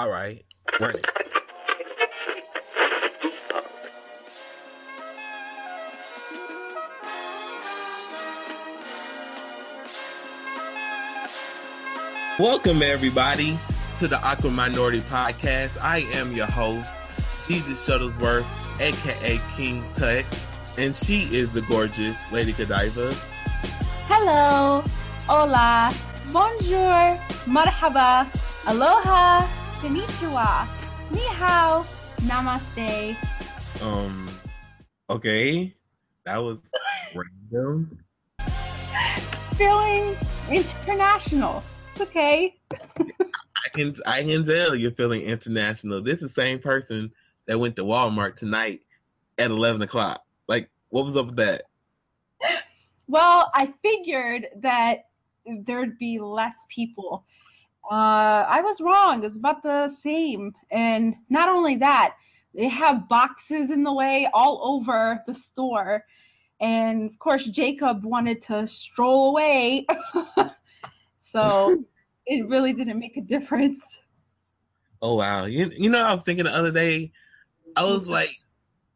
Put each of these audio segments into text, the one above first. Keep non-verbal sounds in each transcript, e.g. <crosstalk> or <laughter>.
All right, run it. Welcome everybody to the Awkward Minority Podcast. I am your host, Jesus Shuttlesworth, aka King Tut, and she is the gorgeous Lady Godiva. Hello, hola, bonjour, marhaba, aloha, konnichiwa, ni hao, namaste. Um, okay, that was random. Feeling international. It's okay. I can I can tell you're feeling international. This is the same person that went to Walmart tonight at eleven o'clock. Like, what was up with that? Well, I figured that there'd be less people. Uh, I was wrong. It's about the same. And not only that, they have boxes in the way all over the store. And of course, Jacob wanted to stroll away. <laughs> so <laughs> it really didn't make a difference. Oh wow. You you know I was thinking the other day, I was like,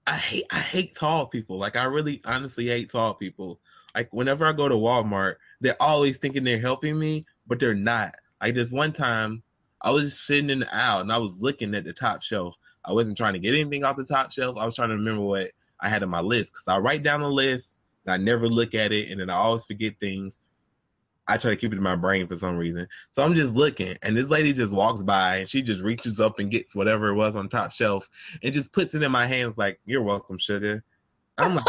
I hate I hate tall people. Like I really honestly hate tall people. Like whenever I go to Walmart, they're always thinking they're helping me, but they're not. Like this one time, I was just sitting in the aisle and I was looking at the top shelf. I wasn't trying to get anything off the top shelf. I was trying to remember what I had on my list because I write down the list and I never look at it and then I always forget things. I try to keep it in my brain for some reason. So I'm just looking, and this lady just walks by and she just reaches up and gets whatever it was on top shelf and just puts it in my hands like, You're welcome, sugar. I'm like,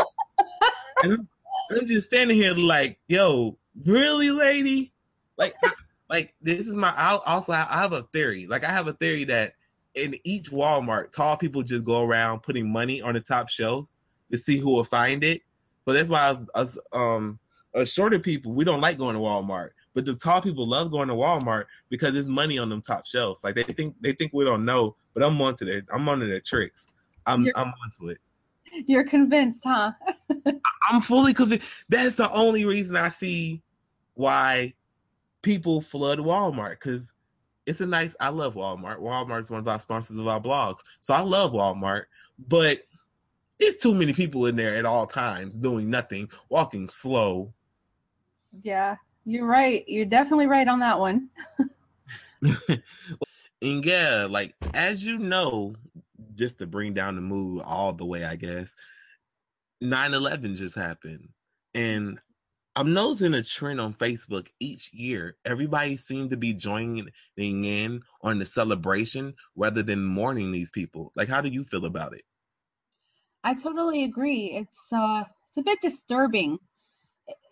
<laughs> I'm, I'm just standing here like, Yo, really, lady? Like, I, like this is my. I also I have a theory. Like I have a theory that in each Walmart, tall people just go around putting money on the top shelves to see who will find it. So that's why us, us um us shorter people we don't like going to Walmart, but the tall people love going to Walmart because there's money on them top shelves. Like they think they think we don't know, but I'm onto their I'm onto their tricks. I'm You're- I'm onto it. You're convinced, huh? <laughs> I'm fully convinced. That's the only reason I see why people flood Walmart because it's a nice. I love Walmart. Walmart is one of our sponsors of our blogs, so I love Walmart. But it's too many people in there at all times doing nothing, walking slow. Yeah, you're right. You're definitely right on that one. <laughs> <laughs> and yeah, like as you know, just to bring down the mood all the way, I guess, 9-11 just happened. And I'm noticing a trend on Facebook each year. Everybody seems to be joining in on the celebration rather than mourning these people. Like, how do you feel about it? I totally agree. It's uh it's a bit disturbing.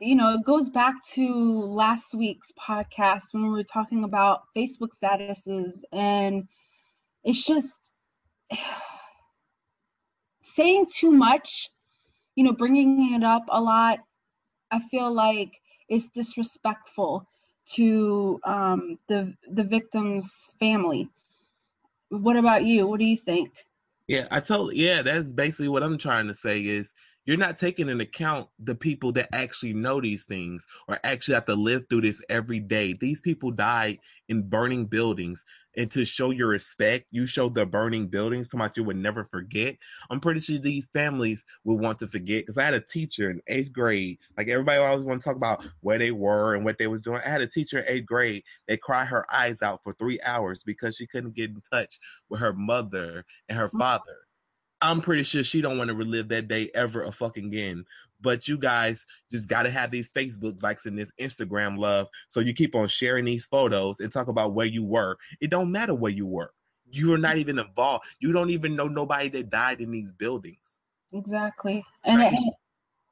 You know, it goes back to last week's podcast when we were talking about Facebook statuses and it's just <sighs> saying too much, you know, bringing it up a lot. I feel like it's disrespectful to um, the the victim's family. What about you? What do you think? Yeah, I told yeah, that's basically what I'm trying to say is you're not taking into account the people that actually know these things or actually have to live through this every day. These people died in burning buildings. And to show your respect, you show the burning buildings to much you would never forget. I'm pretty sure these families would want to forget because I had a teacher in eighth grade. Like everybody always want to talk about where they were and what they was doing. I had a teacher in eighth grade that cried her eyes out for three hours because she couldn't get in touch with her mother and her mm. father. I'm pretty sure she don't want to relive that day ever a fucking again. But you guys just got to have these Facebook likes and this Instagram love, so you keep on sharing these photos and talk about where you were. It don't matter where you were. You're not even involved. You don't even know nobody that died in these buildings. Exactly. And, Right. and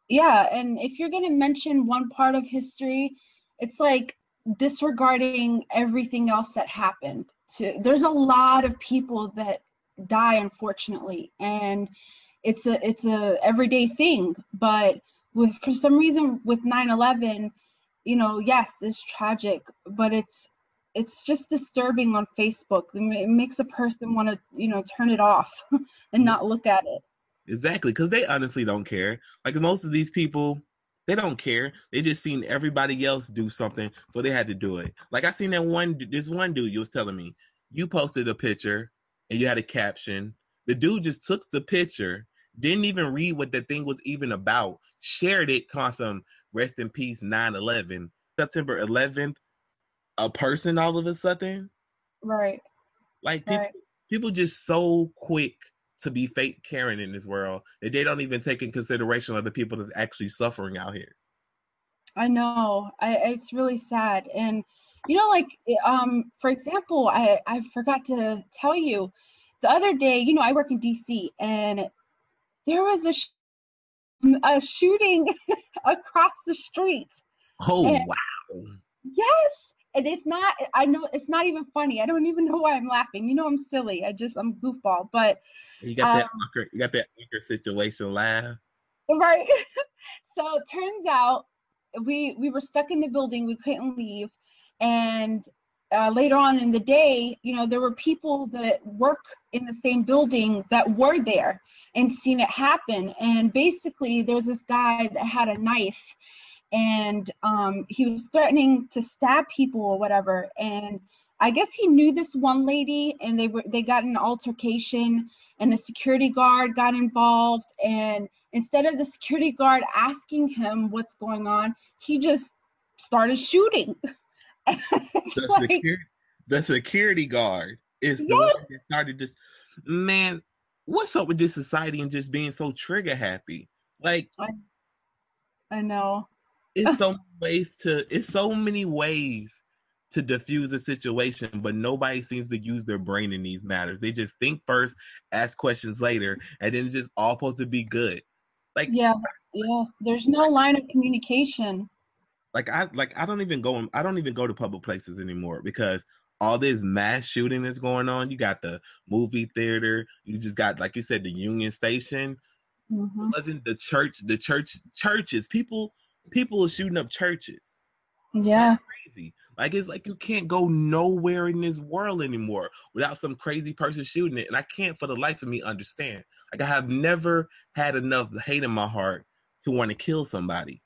yeah, and if you're going to mention one part of history, it's like disregarding everything else that happened. To there's a lot of people that die unfortunately, and it's a it's a everyday thing, but with for some reason with 9/11, you know, yes, it's tragic, but it's it's just disturbing on Facebook. It makes a person want to, you know, turn it off <laughs> and not look at it. Exactly, because they honestly don't care. Like most of these people, they don't care. They just seen everybody else do something, so they had to do it. Like I seen that one, this one dude you was telling me. you posted a picture and you had a caption. The dude just took the picture, didn't even read what the thing was even about, shared it to some rest in peace 9-11. September 11th, a person all of a sudden. Right. Like people, right. people just so quick to be fake caring in this world that they don't even take in consideration of the people that's actually suffering out here. I know. I it's really sad. And you know, like um, for example, I I forgot to tell you the other day. You know, I work in DC, and there was a sh- a shooting <laughs> across the street. Oh and, wow! Yes, and it's not i know it's not even funny i don't even know why i'm laughing you know i'm silly i just i'm goofball but you got um, that awkward, you got that awkward situation laugh right <laughs> so it turns out we we were stuck in the building we couldn't leave and uh, later on in the day you know there were people that work in the same building that were there and seen it happen and basically there was this guy that had a knife and um, he was threatening to stab people or whatever. And I guess he knew this one lady, and they were they got an altercation, and a security guard got involved. And instead of the security guard asking him what's going on, he just started shooting. <laughs> <laughs> the, like, security, the security guard is the one that started this. man. What's up with this society and just being so trigger happy? Like I, I know it's <laughs> so ways to it's so many ways to diffuse a situation, but nobody seems to use their brain in these matters. They just think first, ask questions later, and then it's just all supposed to be good. Like yeah, yeah. There's no line of communication. Like I like I don't even go I don't even go to public places anymore because all this mass shooting is going on. You got the movie theater. You just got like you said the Union Station. Mm-hmm. It wasn't the church. The church churches. People people are shooting up churches. Yeah. That's crazy. Like it's like you can't go nowhere in this world anymore without some crazy person shooting it. And I can't for the life of me understand. Like I have never had enough hate in my heart to want to kill somebody.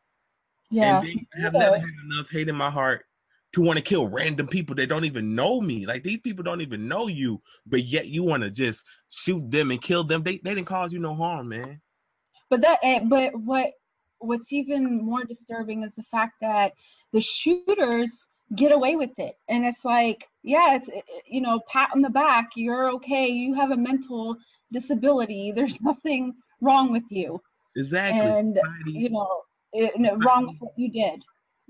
Yeah. And I have never had enough hate in my heart to want to kill random people that don't even know me. Like these people don't even know you, but yet you want to just shoot them and kill them. They they didn't cause you no harm, man. But that but what what's even more disturbing is the fact that the shooters get away with it and it's like yeah it's you know pat on the back you're okay you have a mental disability there's <laughs> nothing wrong with you exactly and you know it, wrong with what you did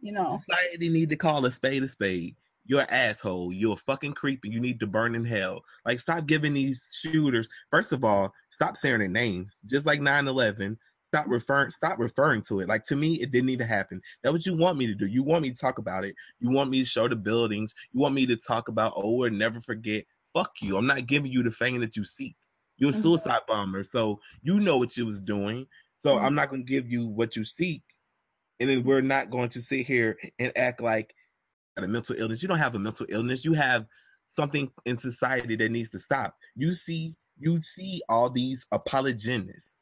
you know society need to call a spade a spade you're an asshole. You're a fucking creep and you need to burn in hell. Like, stop giving these shooters, first of all, stop saying their names. Just like 9 11, stop referring stop referring to it. Like to me, it didn't even happen. That's what you want me to do. You want me to talk about it. You want me to show the buildings. You want me to talk about oh and never forget. Fuck you. I'm not giving you the fame that you seek. You're a mm-hmm. suicide bomber, so you know what you was doing. So mm-hmm. I'm not gonna give you what you seek, and then we're not going to sit here and act like a mental illness. You don't have a mental illness. You have something in society that needs to stop. You see, you see all these apologists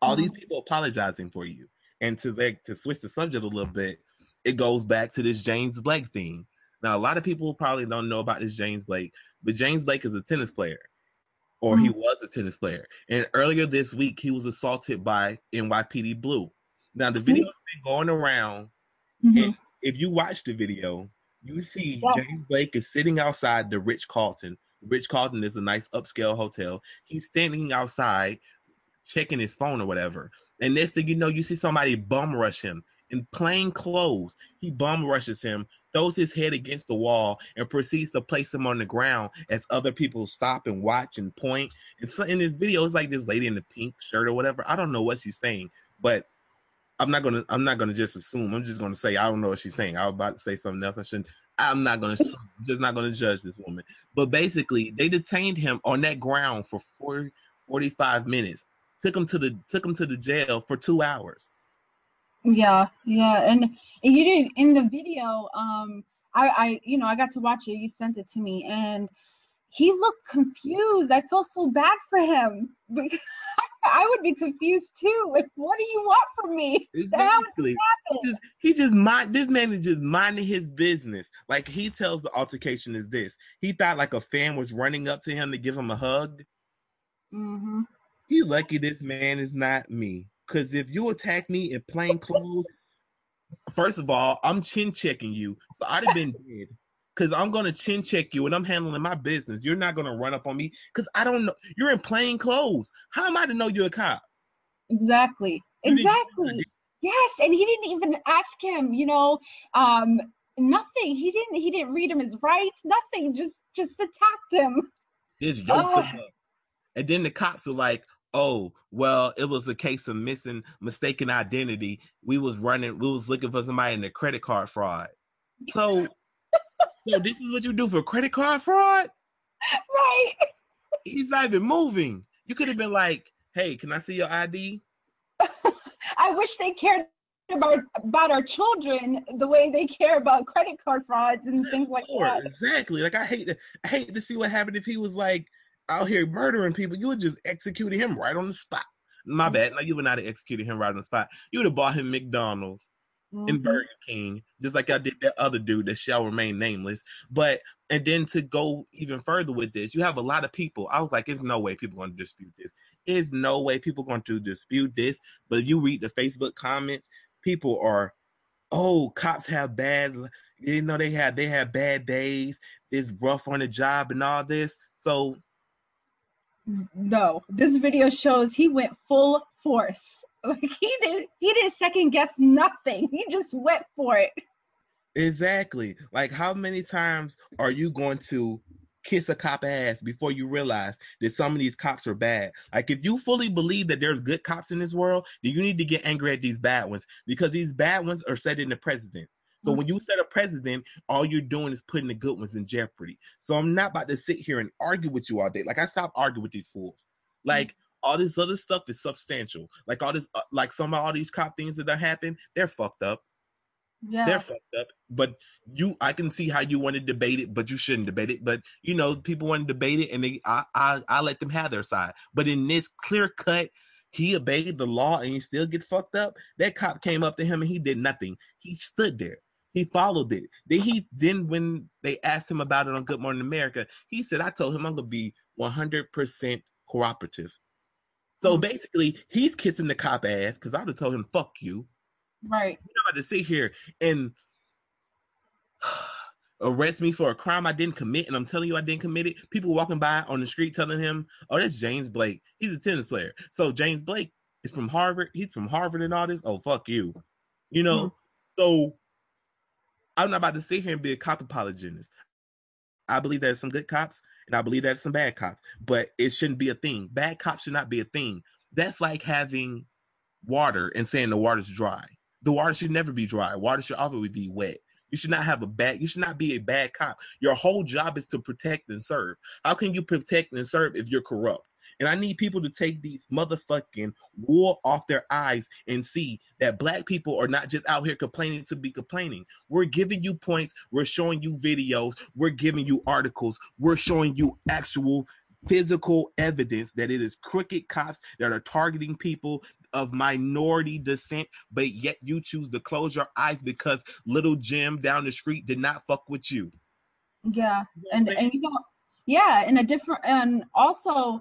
all these mm-hmm. people apologizing for you. And to like to switch the subject a little bit, it goes back to this James Blake thing. Now, a lot of people probably don't know about this James Blake, but James Blake is a tennis player, or mm-hmm. he was a tennis player. And earlier this week, he was assaulted by NYPD Blue. Now, the video has been going around, mm-hmm. and if you watch the video, you see yeah. James Blake is sitting outside the Ritz-Carlton. Rich Carlton is a nice upscale hotel. He's standing outside checking his phone or whatever. And next thing you know, you see somebody bum rush him in plain clothes. He bum rushes him, throws his head against the wall, and proceeds to place him on the ground as other people stop and watch and point. And so in this video, it's like this lady in the pink shirt or whatever. I don't know what she's saying, but I'm not gonna I'm not gonna just assume. I'm just gonna say I don't know what she's saying. I was about to say something else. I shouldn't. I'm not gonna assume. Just not gonna judge this woman. But basically, they detained him on that ground for 40, 45 minutes took him to the took him to the jail for two hours. Yeah, yeah, and, you did in the video. Um, I, I, you know, I got to watch it. You sent it to me, and he looked confused. I felt so bad for him. <laughs> I would be confused too. Like, what do you want from me? <laughs> Exactly. He just, he just mind this man is just minding his business. Like he tells the altercation is this. He thought like a fan was running up to him to give him a hug. Mm-hmm. He lucky this man is not me. Cause if you attack me in plain clothes, first of all, I'm chin checking you. So I'd have been dead because I'm gonna chin check you and I'm handling my business. You're not gonna run up on me because I don't know. You're in plain clothes. How am I to know you're a cop? Exactly. Exactly. Yes, and he didn't even ask him. You know, um, nothing. He didn't. He didn't read him his rights. Nothing. Just just attacked him. Just yoked uh, him up. And then the cops are like, "Oh, well, it was a case of missing, mistaken identity. We was running. We was looking for somebody in the credit card fraud." So so this is what you do for credit card fraud? <laughs> Right. He's not even moving. You could have been like, hey, can I see your ID? <laughs> I wish they cared about about our children the way they care about credit card frauds and things like sure, that. Exactly. Like I hate to I hate to see what happened if he was like out here murdering people. You would just executed him right on the spot. My mm-hmm. bad. No, you would not have executed him right on the spot. You would have bought him McDonald's mm-hmm. in Burger King, just like I did that other dude that shall remain nameless. But and then to go even further with this, you have a lot of people. I was like, there's no way people going to dispute this. There's no way people going to dispute this. But if you read the Facebook comments, people are, oh, cops have bad. You know they have they have bad days. It's rough on the job and all this. So no, this video shows he went full force like he did he didn't second guess nothing. He just went for it. Exactly. Like how many times are you going to kiss a cop ass before you realize that some of these cops are bad? Like if you fully believe that there's good cops in this world, then you need to get angry at these bad ones because these bad ones are setting the president. So when you set a president, all you're doing is putting the good ones in jeopardy. So I'm not about to sit here and argue with you all day. Like I stopped arguing with these fools. Like all this other stuff is substantial. Like all this, uh, like some of all these cop things that have happened, they're fucked up. Yeah. They're fucked up. But you, I can see how you want to debate it, but you shouldn't debate it. But you know, people want to debate it, and they, I, I, I let them have their side. But in this clear cut, he obeyed the law, and he still get fucked up. That cop came up to him, and he did nothing. He stood there. He followed it. Then he then when they asked him about it on Good Morning America, he said, "I told him I'm gonna be 100 percent cooperative." So mm-hmm. basically, he's kissing the cop ass because I would have told him, fuck you. Right. You know, about to sit here and <sighs> arrest me for a crime I didn't commit, and I'm telling you I didn't commit it. People walking by on the street telling him, "Oh, that's James Blake. He's a tennis player." So James Blake is from Harvard. He's from Harvard and all this. Oh, fuck you. You know. Mm-hmm. So I'm not about to sit here and be a cop apologist. I believe there's some good cops and I believe there's some bad cops, but it shouldn't be a thing. Bad cops should not be a thing. That's like having water and saying the water's dry. The water should never be dry. Water should always be wet. You should not have a bad. You should not be a bad cop. Your whole job is to protect and serve. How can you protect and serve if you're corrupt? And I need people to take these motherfucking wool off their eyes and see that black people are not just out here complaining to be complaining. We're giving you points, we're showing you videos, we're giving you articles, we're showing you actual physical evidence that it is crooked cops that are targeting people of minority descent, but yet you choose to close your eyes because little Jim down the street did not fuck with you. Yeah, you know and and you know, yeah, and a different and also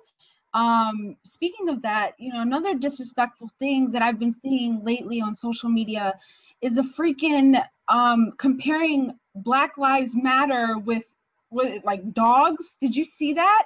um, speaking of that, you know, another disrespectful thing that I've been seeing lately on social media is a freaking um, comparing Black Lives Matter with with like dogs. Did you see that?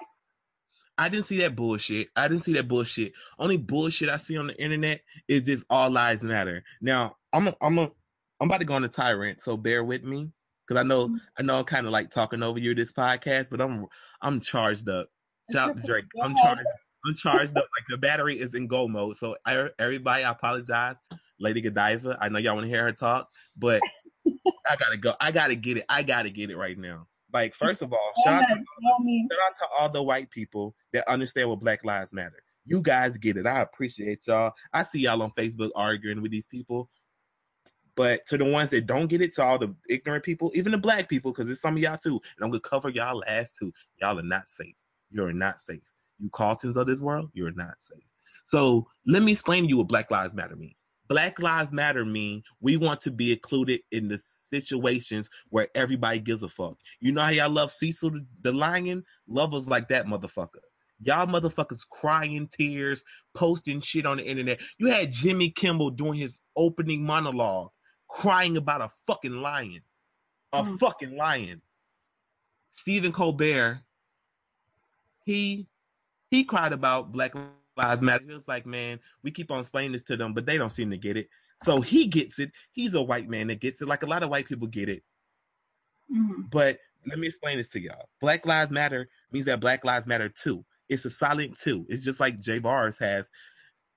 I didn't see that bullshit. I didn't see that bullshit. Only bullshit I see on the internet is this all lives matter. Now I'm a, I'm a I'm about to go on a tyrant, so bear with me because I know mm-hmm. I know I'm kind of like talking over you this podcast, but I'm I'm charged up. Shout out to <laughs> Drake. I'm charged. I'm charged up. Like the battery is in go mode. So I, everybody, I apologize, Lady Godiva. I know y'all want to hear her talk, but <laughs> I gotta go. I gotta get it. I gotta get it right now. Like first of all, shout, out to, shout out to all the white people that understand what Black Lives Matter. You guys get it. I appreciate y'all. I see y'all on Facebook arguing with these people. But to the ones that don't get it, to all the ignorant people, even the black people, because it's some of y'all too, and I'm gonna cover y'all last too. Y'all are not safe. You're not safe. You Carltons of this world, you're not safe. So let me explain to you what Black Lives Matter mean. Black Lives Matter mean we want to be included in the situations where everybody gives a fuck. You know how y'all love Cecil the Lion? Lovers like that motherfucker. Y'all motherfuckers crying tears, posting shit on the internet. You had Jimmy Kimmel doing his opening monologue, crying about a fucking lion. A mm. fucking lion. Stephen Colbert, he he cried about Black Lives Matter. He was like, man, we keep on explaining this to them, but they don't seem to get it. So he gets it. He's a white man that gets it. Like a lot of white people get it. Mm-hmm. But let me explain this to y'all. Black Lives Matter means that Black Lives Matter too. It's a silent two. It's just like Javaris has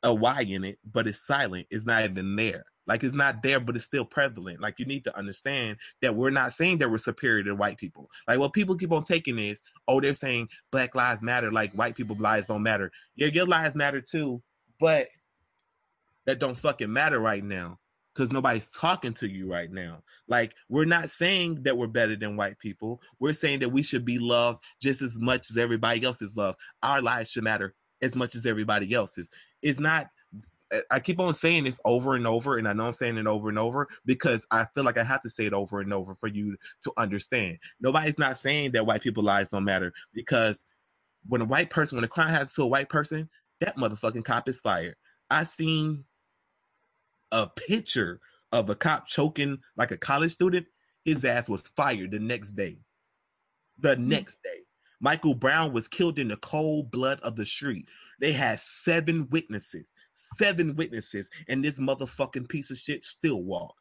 a Y in it, but it's silent. It's not even there. Like it's not there, but it's still prevalent. Like you need to understand that we're not saying that we're superior to white people. Like what people keep on taking is, oh, they're saying Black Lives Matter, like white people lives don't matter. Yeah, your lives matter too, but that don't fucking matter right now because nobody's talking to you right now. Like, we're not saying that we're better than white people. We're saying that we should be loved just as much as everybody else is loved. Our lives should matter as much as everybody else's. It's not I keep on saying this over and over, and I know I'm saying it over and over because I feel like I have to say it over and over for you to understand. Nobody's not saying that white people lives don't matter because when a white person, when a crime happens to a white person, that motherfucking cop is fired. I seen a picture of a cop choking like a college student. His ass was fired the next day. The hmm. next day. Michael Brown was killed in the cold blood of the street. They had seven witnesses, seven witnesses, and this motherfucking piece of shit still walked.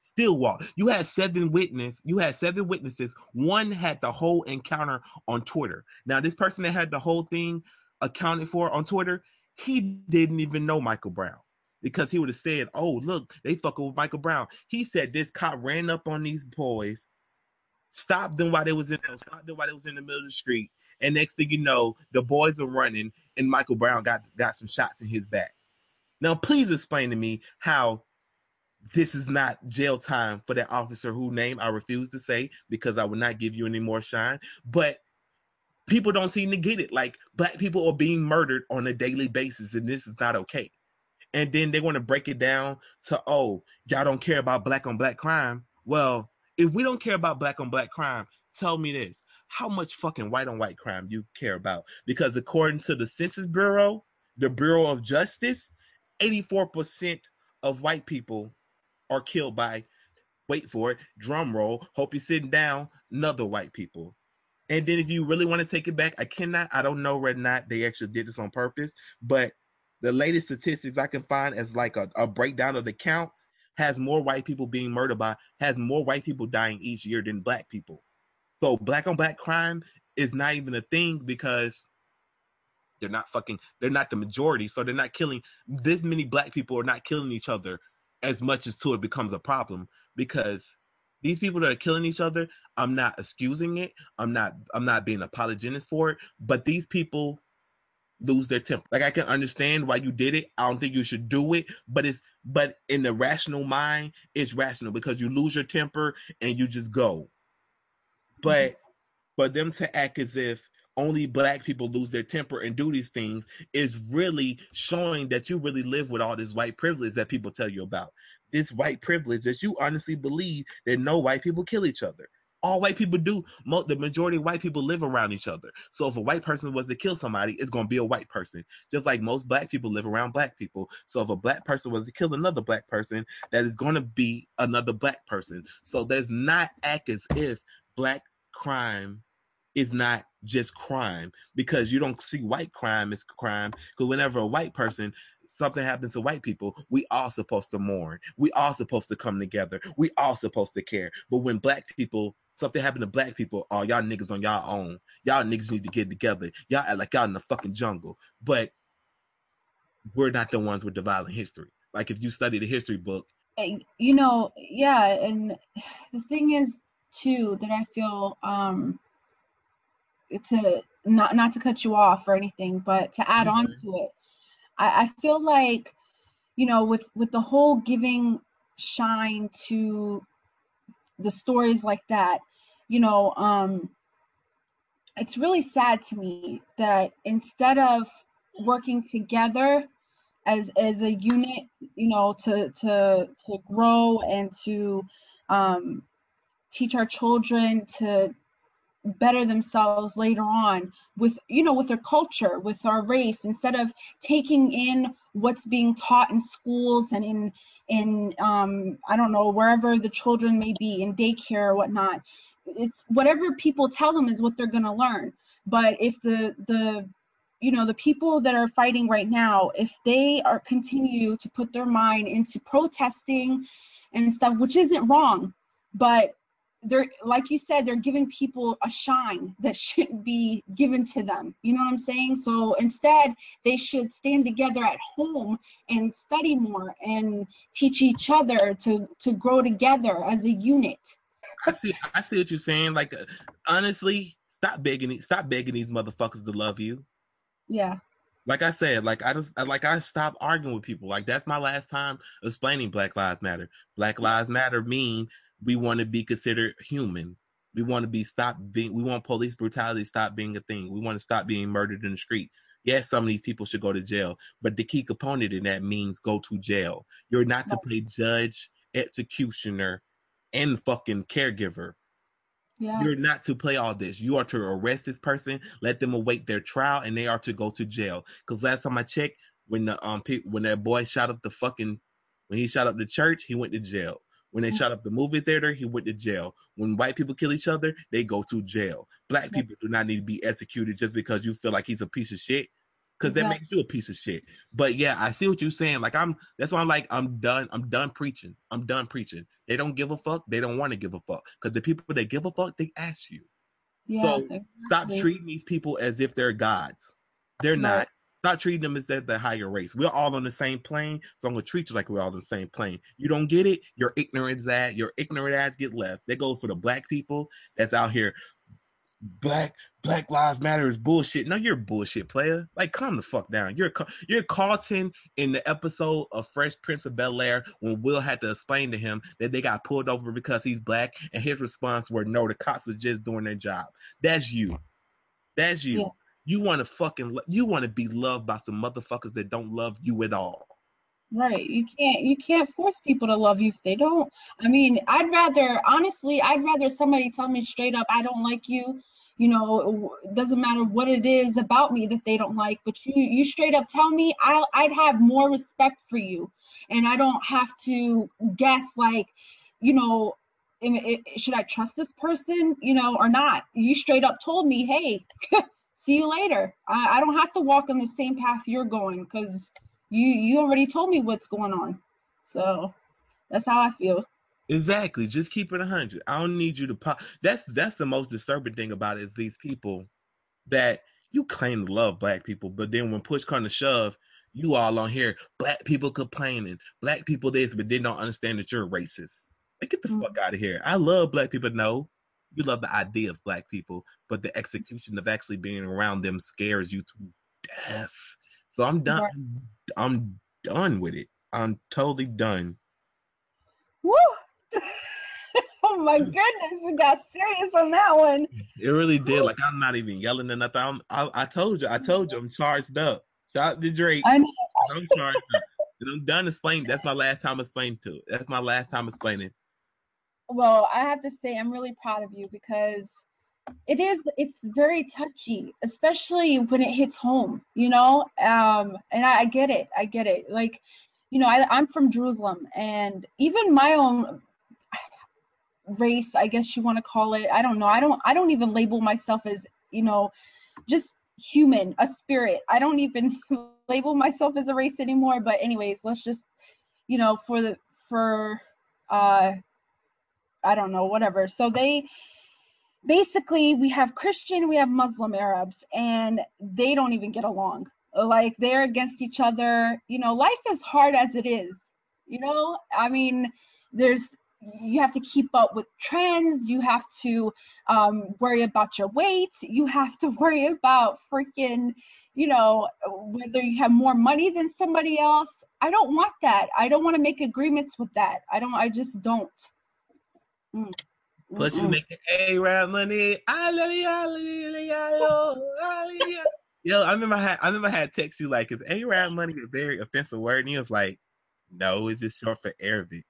Still walked. You had seven witness. You had seven witnesses. One had the whole encounter on Twitter. Now, this person that had the whole thing accounted for on Twitter, he didn't even know Michael Brown because he would have said, "Oh, look, they fucking with Michael Brown." He said this cop ran up on these boys, stopped them while they was in stopped them while they was in the middle of the street, and next thing you know, the boys are running, and Michael Brown got got some shots in his back. Now, please explain to me how this is not jail time for that officer whose name I refuse to say because I will not give you any more shine. But people don't seem to get it. Like black people are being murdered on a daily basis, and this is not okay. And then they want to break it down to, oh, y'all don't care about black on black crime. Well, if we don't care about black on black crime, tell me this how much fucking white on white crime you care about? Because according to the Census Bureau, the Bureau of Justice, 84% of white people are killed by, wait for it, drum roll, hope you're sitting down, another white people. And then if you really want to take it back, I cannot, I don't know whether or not they actually did this on purpose, but the latest statistics I can find as like a, a breakdown of the count has more white people being murdered by, has more white people dying each year than black people. So black on black crime is not even a thing because they're not fucking they're not the majority. So they're not killing this many black people are not killing each other as much as to it becomes a problem because these people that are killing each other, I'm not excusing it. I'm not I'm not being apologetic for it, but these people lose their temper. Like I can understand why you did it. I don't think you should do it, but it's but in the rational mind, it's rational because you lose your temper and you just go. But mm-hmm. for them to act as if only black people lose their temper and do these things is really showing that you really live with all this white privilege that people tell you about. This white privilege that you honestly believe that no white people kill each other. All white people do. The majority of white people live around each other. So if a white person was to kill somebody, it's going to be a white person. Just like most black people live around black people. So if a black person was to kill another black person, that is going to be another black person. So there's not act as if black crime is not just crime because you don't see white crime as crime because whenever a white person something happens to white people we all supposed to mourn we all supposed to come together we all supposed to care but when black people something happened to black people oh y'all niggas on y'all own. Y'all niggas need to get together. Y'all act like y'all in the fucking jungle. But we're not the ones with the violent history. Like if you study the history book you know yeah and the thing is too that I feel um to not not to cut you off or anything, but to add mm-hmm. on to it, I, I feel like you know with with the whole giving shine to the stories like that, you know, um it's really sad to me that instead of working together as as a unit you know to to to grow and to um, teach our children to better themselves later on with you know with their culture with our race instead of taking in what's being taught in schools and in in um, i don't know wherever the children may be in daycare or whatnot. It's whatever people tell them is what they're going to learn. But if the the you know the people that are fighting right now if they are continue to put their mind into protesting and stuff which isn't wrong but they're like you said they're giving people a shine that <laughs> shouldn't be given to them you know what i'm saying so instead they should stand together at home and study more and teach each other to to grow together as a unit i see i see what you're saying like uh, honestly stop begging stop begging these motherfuckers to love you yeah. Like I said, like I just like I stopped arguing with people. Like that's my last time explaining Black Lives Matter. Black Lives Matter mean we want to be considered human. We want to be stop being we want police brutality stop being a thing. We want to stop being murdered in the street. Yes, some of these people should go to jail, but the key component in that means go to jail. You're not to play judge, executioner, and fucking caregiver. Yeah. You're not to play all this. You are to arrest this person, let them await their trial, and they are to go to jail. Because last time I checked, when the um pe- when that boy shot up the fucking when he shot up the church, he went to jail. When they shot up the movie theater, he went to jail. When white people kill each other, they go to jail. Black mm-hmm. people do not need to be executed just because you feel like he's a piece of shit because that makes you a piece of shit. But yeah, I see what you're saying. Like I'm that's why I'm like I'm done. I'm done preaching. I'm done preaching. They don't give a fuck. They don't want to give a fuck because the people that give a fuck they ask you. Yeah, so exactly. stop treating these people as if they're gods. They're right. not. Stop treating them as that the higher race. We're all on the same plane, so I'm gonna treat you like we're all on the same plane. You don't get it, your ignorant ass, your ignorant ass get left. That goes for the black people that's out here black Black Lives Matter is bullshit. No, you're bullshit, player. Like, calm the fuck down. You're you're Carlton in the episode of Fresh Prince of Bel Air when Will had to explain to him that they got pulled over because he's black, and his response were, "No, the cops were just doing their job." That's you. That's you. Yeah. You want to fucking you want to be loved by some motherfuckers that don't love you at all. Right. You can't you can't force people to love you if they don't. I mean, I'd rather honestly, I'd rather somebody tell me straight up I don't like you you know it doesn't matter what it is about me that they don't like but you you straight up tell me i i'd have more respect for you and i don't have to guess like you know should i trust this person you know or not you straight up told me hey <laughs> see you later I, I don't have to walk on the same path you're going because you you already told me what's going on so that's how i feel Exactly. Just keep it hundred. I don't need you to pop. That's that's the most disturbing thing about it is these people that you claim to love black people, but then when push comes to shove, you all on here, black people complaining, black people this, but they don't understand that you're racist. Like, get the mm-hmm. fuck out of here. I love black people. No, you love the idea of black people, but the execution of actually being around them scares you to death. So I'm done. I'm done with it. I'm totally done. Woo! <laughs> oh my goodness, we got serious on that one. It really did. Like I'm not even yelling or nothing. I'm, I, I told you, I told you, I'm charged up. Shout out to Drake. I. I'm charged up. And I'm done explaining. That's my last time explaining to. It. That's my last time explaining. Well, I have to say, I'm really proud of you because it is. It's very touchy, especially when it hits home. You know, um, and I, I get it. I get it. Like, you know, I, I'm from Jerusalem, and even my own race i guess you want to call it i don't know i don't i don't even label myself as you know just human a spirit i don't even <laughs> label myself as a race anymore but anyways let's just you know for the for uh i don't know whatever. So they basically we have christian we have muslim arabs and they don't even get along. Like they're against each other. You know life is hard as it is. You know i mean there's you have to keep up with trends. You have to um, worry about your weight. You have to <laughs> worry about freaking you know whether you have more money than somebody else. I don't want that. I don't want to make agreements with that. I don't i just don't mm. Plus, you make Arab money. Yo, I remember I had I remember I had text you like, is Arab money a very offensive word? And he was like, No, it's just short for Arabic.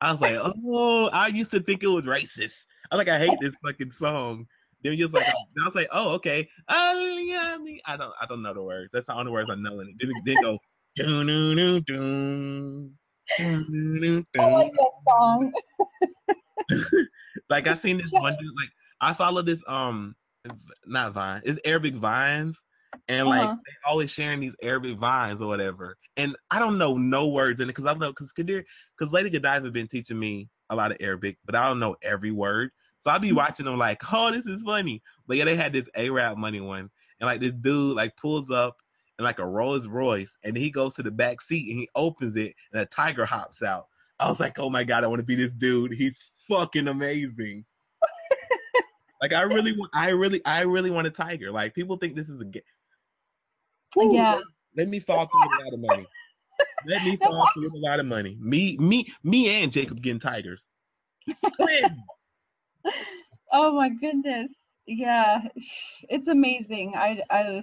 I was like, Oh, I used to think it was racist. I was like, I hate this fucking song. Then he was like, I was like, oh, okay. Oh, I I don't, I don't know the words. That's the only words I know in it. Then, then go, doo doo doo doo. I like that song. <laughs> <laughs> like I seen this one dude, like I follow this um not Vine, it's Arabic Vines. And like uh-huh. they always sharing these Arabic vines or whatever. And I don't know no words in it because I don't know because Ghadir because Lady Godiva been teaching me a lot of Arabic, but I don't know every word. So I'll be mm-hmm. watching them like, oh, this is funny. But yeah, they had this Arab money one. And like this dude like pulls up in like a Rolls Royce and he goes to the back seat and he opens it and a tiger hops out. I was like, oh my God, I want to be this dude. He's fucking amazing. <laughs> like I really want I really I really want a tiger. Like people think this is a game. yeah. Let, let, me fall through a lot of money. Let me <laughs> fall through a lot of money. Me, me, me and Jacob getting tigers. <laughs> oh my goodness. Yeah. It's amazing. I I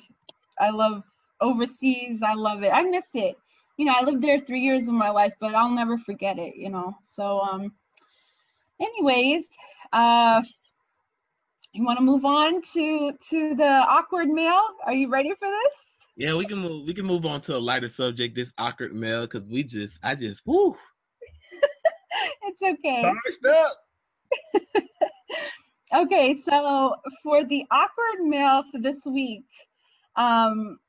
I love overseas. I love it. I miss it. You know, I lived there three years of my life, but I'll never forget it, you know. So um anyways, uh you want to move on to to the awkward mail? Are you ready for this? Yeah, we can move. We can move on to a lighter subject. This awkward mail, because we just, I just, whoo. <laughs> it's okay. Charged up. <laughs> okay, so for the awkward mail for this week, um,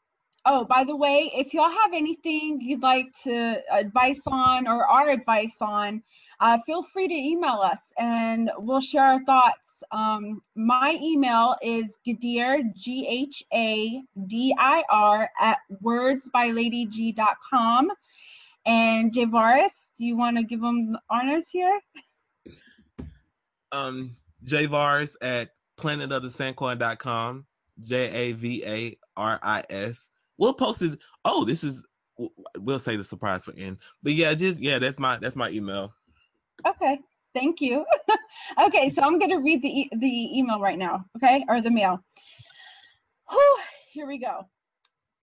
oh, by the way, if y'all have anything you'd like to advice on or our advice on, uh, feel free to email us and we'll share our thoughts. Um, my email is Ghadir, G H A D I R, at wordsbyladyg.com. And Javaris, do you want to give them honors here? Um, Javaris at planetofthesanquon.com, J A V A R I S. We'll post it. Oh, this is we'll say the surprise for end. But yeah, just yeah, that's my that's my email. Okay, thank you. <laughs> okay, so I'm gonna read the e- the email right now. Okay, or the mail. Whew, here we go.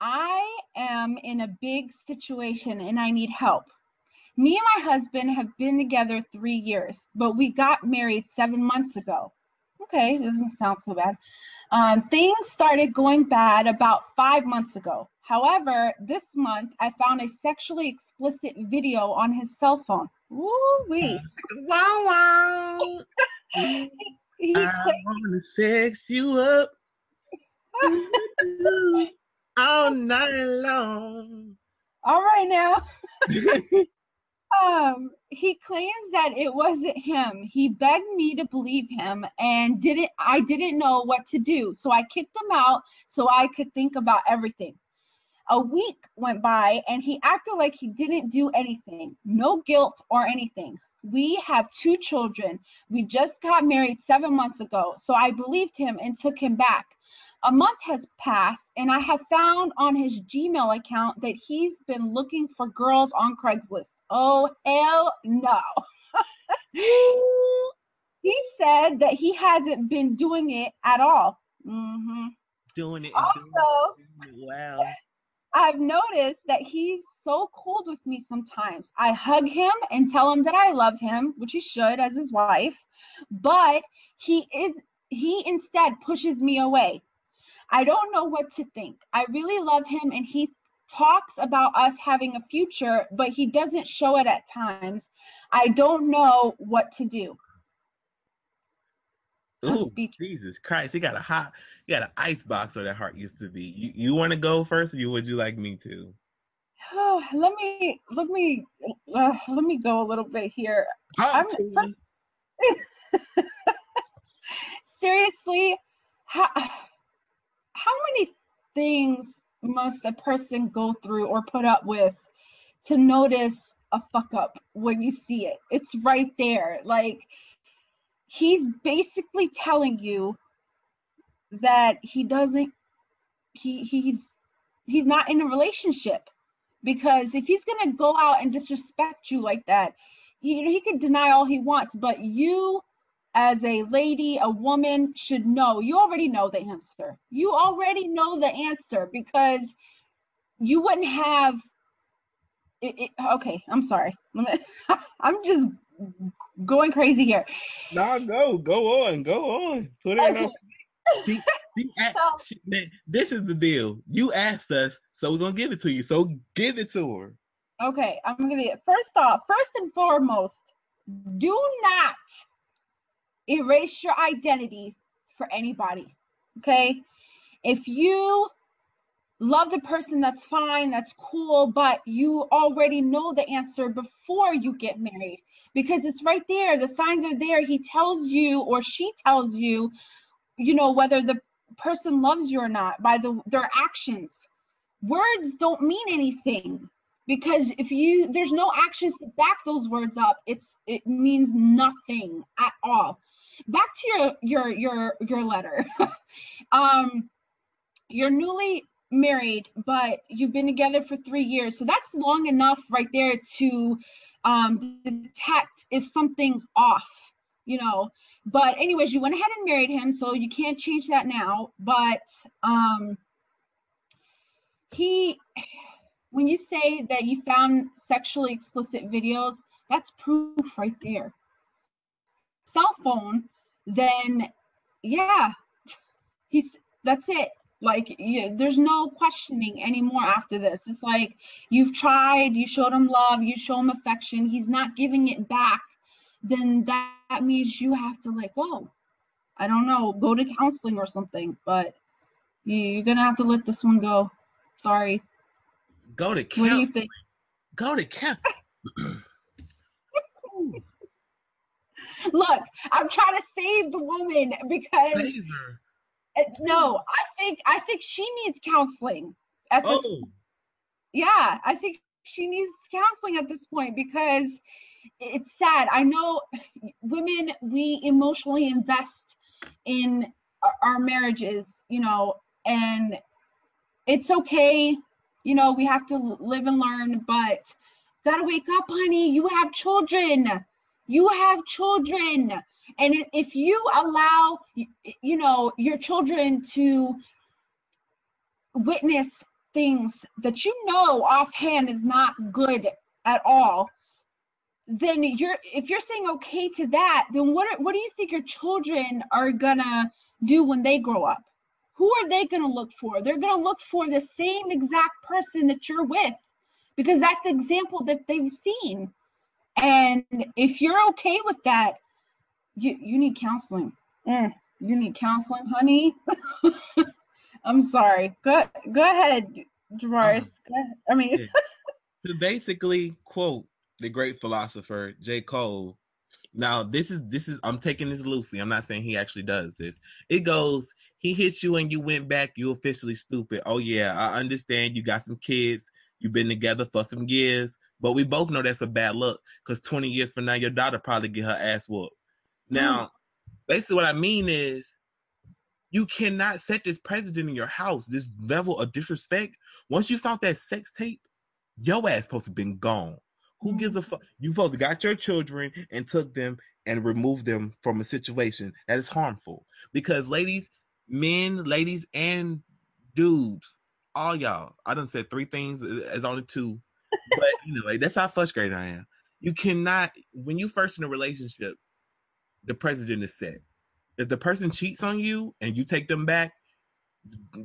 I am in a big situation and I need help. Me and my husband have been together three years, but we got married seven months ago. Okay, doesn't sound so bad. Um, things started going bad about five months ago. However, this month I found a sexually explicit video on his cell phone. Woo wee. Wow <laughs> wow. he, he I wanna sex you up <laughs> all night long. All right now. <laughs> um, he claims that it wasn't him. He begged me to believe him and didn't I didn't know what to do. So I kicked him out so I could think about everything. A week went by and he acted like he didn't do anything. No guilt or anything. We have two children. We just got married 7 months ago. So I believed him and took him back. A month has passed, and I have found on his Gmail account that he's been looking for girls on Craigslist. Oh, hell no. <laughs> he said that he hasn't been doing it at all. Mm-hmm. Doing it. Also, doing it. wow. I've noticed that he's so cold with me sometimes. I hug him and tell him that I love him, which he should as his wife, but he is he instead pushes me away. I don't know what to think. I really love him and he talks about us having a future, but he doesn't show it at times. I don't know what to do. Oh, Jesus Christ. He got a hot, he got an ice box where that heart used to be. You you want to go first or you would you like me to? Oh, <sighs> let me let me uh, let me go a little bit here. Oh, <laughs> seriously, how how many things must a person go through or put up with to notice a fuck up when you see it? It's right there. Like he's basically telling you that he doesn't he he's he's not in a relationship because if he's going to go out and disrespect you like that you know he could deny all he wants but you as a lady, a woman should know. You already know the answer. You already know the answer because you wouldn't have. It, it, okay, I'm sorry. <laughs> I'm just going crazy here. No, go, go on, go on. Put it okay. on. She, she, <laughs> so, she, this is the deal. You asked us, so we're gonna give it to you. So give it to her. Okay, I'm gonna first off, first and foremost, do not erase your identity for anybody. Okay? If you love the person, that's fine, that's cool, but you already know the answer before you get married because it's right there. The signs are there. He tells you or she tells you, you know, whether the person loves you or not by the their actions. Words don't mean anything because if you there's no actions to back those words up it's it means nothing at all back to your your your your letter. <laughs> Um you're newly married but you've been together for three years. So that's long enough right there to um detect if something's off you know. But anyways you went ahead and married him so you can't change that now. But um he when you say that you found sexually explicit videos, that's proof right there. Cell phone, then yeah, he's that's it. Like you, there's no questioning anymore after this. It's like you've tried, you showed him love, you show him affection. He's not giving it back. Then that, that means you have to let go. I don't know, go to counseling or something, but you, you're gonna have to let this one go. Sorry. Go to camp. What do you think? Go to camp. <clears throat> Look, I'm trying to save the woman because save her. Uh, no, I think I think she needs counseling. At this, oh. yeah, I think she needs counseling at this point because it's sad. I know women we emotionally invest in our, our marriages, you know, and it's okay you know, we have to live and learn, but gotta wake up, honey. You have children. You have children. And if you allow, you know, your children to witness things that you know offhand is not good at all, then you're if you're saying okay to that, then what what do you think your children are gonna do when they grow up? who are they to look for? They're to look for the same exact person that you're with because that's the example that they've seen. And if you're okay with that, you, you need counseling. Mm, you need counseling, honey. <laughs> I'm sorry. Go, go ahead, Javaris. Um, I mean, yeah. to basically quote the great philosopher J. Cole. Now, this is this is I'm taking this loosely. I'm not saying he actually does this. It goes, he hits you and you went back, you officially stupid. Oh yeah, I understand you got some kids, you've been together for some years, but we both know that's a bad look because 20 years from now, your daughter probably get her ass whooped. Now, mm. basically what I mean is you cannot set this president in your house, this level of disrespect. Once you found that sex tape, your ass supposed to been gone. Who gives a fuck? You supposed to got your children and took them and removed them from a situation that is harmful. Because ladies, men, ladies, and dudes, all y'all. I done said three things uh, as only two, but you know, like that's how frustrated I am. You cannot when you first in a relationship, the president is set. If the person cheats on you and you take them back,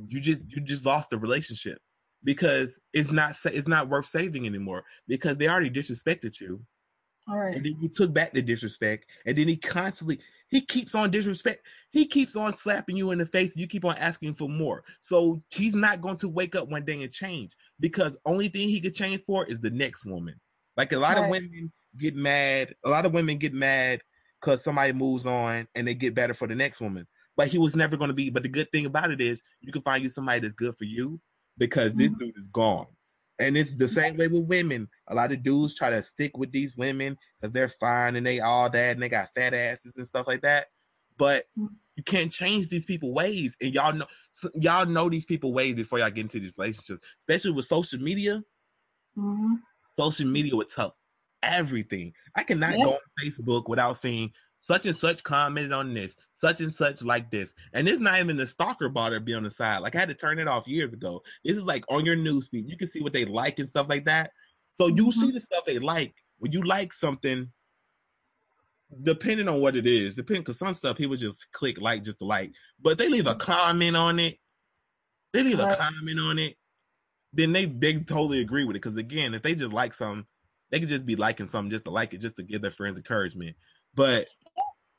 you just you just lost the relationship because it's not it's not worth saving anymore because they already disrespected you. All right. And then you took back the disrespect, and then he constantly he keeps on disrespect. He keeps on slapping you in the face. And You keep on asking for more. So he's not going to wake up one day and change because only thing he could change for is the next woman. Like a lot right. of women get mad. A lot of women get mad because somebody moves on and they get better for the next woman. But he was never going to be. But the good thing about it is you can find you somebody that's good for you because mm-hmm. this dude is gone. And it's the same way with women. A lot of dudes try to stick with these women because they're fine and they all that and they got fat asses and stuff like that. But you can't change these people ways, and y'all know y'all know these people ways before y'all get into these relationships, especially with social media. Mm-hmm. Social media would tell everything. I cannot go on Facebook without seeing such and such commented on this, such and such like this. And it's not even the stalker bother be on the side. Like I had to turn it off years ago. This is like on your newsfeed. You can see what they like and stuff like that. So you mm-hmm. see the stuff they like. When you like something, depending on what it is, depending because some stuff people just click like just to like, but they leave a comment on it. They leave right. a comment on it, then they they totally agree with it. Because again, if they just like something, they could just be liking something just to like it, just to give their friends encouragement. But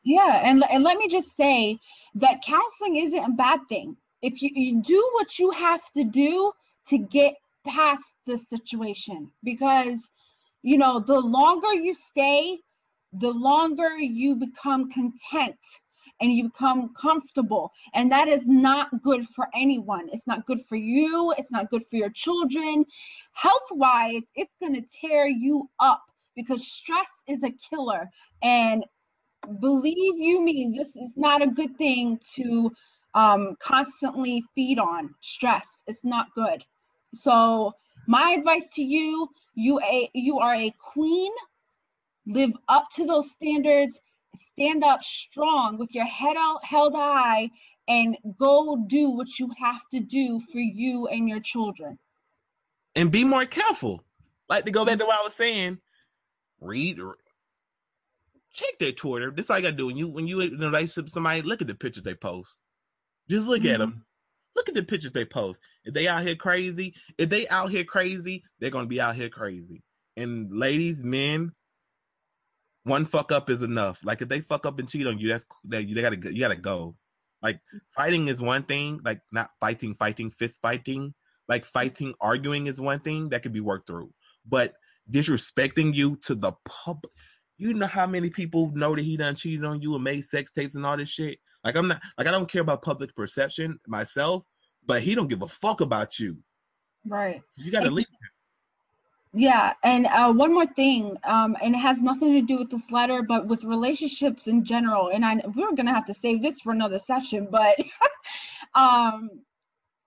yeah, and and let me just say that counseling isn't a bad thing. If you, you do what you have to do to get past the situation, because you know the longer you stay the longer you become content and you become comfortable. And that is not good for anyone. It's not good for you. It's not good for your children. Health wise, it's going to tear you up because stress is a killer. And believe you me, this is not a good thing to um, constantly feed on stress. It's not good. So, my advice to you you a you are a queen live up to those standards, stand up strong with your head out, held high, and go do what you have to do for you and your children. And be more careful. Like to go back to what I was saying, read, check their Twitter. This all you gotta do when you when you in a relationship with somebody. Look at the pictures they post. Just look mm-hmm. at them. Look at the pictures they post. If they out here crazy, if they out here crazy, they're gonna be out here crazy. And ladies, men, one fuck up is enough. Like if they fuck up and cheat on you, that's that you gotta you gotta go. Like fighting is one thing, like not fighting, fighting, fist fighting. Like fighting, arguing is one thing that can be worked through. But disrespecting you to the public, you know how many people know that he done cheated on you and made sex tapes and all this shit. Like I'm not like I don't care about public perception myself, but he don't give a fuck about you. Right. You gotta leave. Yeah, and uh, one more thing, um, and it has nothing to do with this letter, but with relationships in general. And I we are gonna have to save this for another session, but <laughs> um,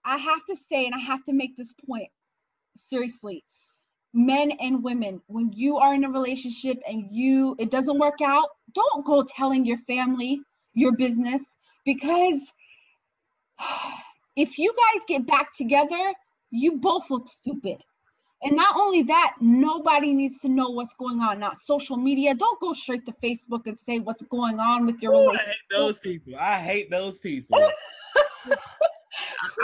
I have to say, and I have to make this point seriously, men and women, when you are in a relationship and you it doesn't work out, don't go telling your family your business because <sighs> if you guys get back together, you both look stupid and not only that, nobody needs to know what's going on. Not social media. Don't go straight to Facebook and say what's going on with your Ooh, I hate those people. I hate those people. <laughs> I,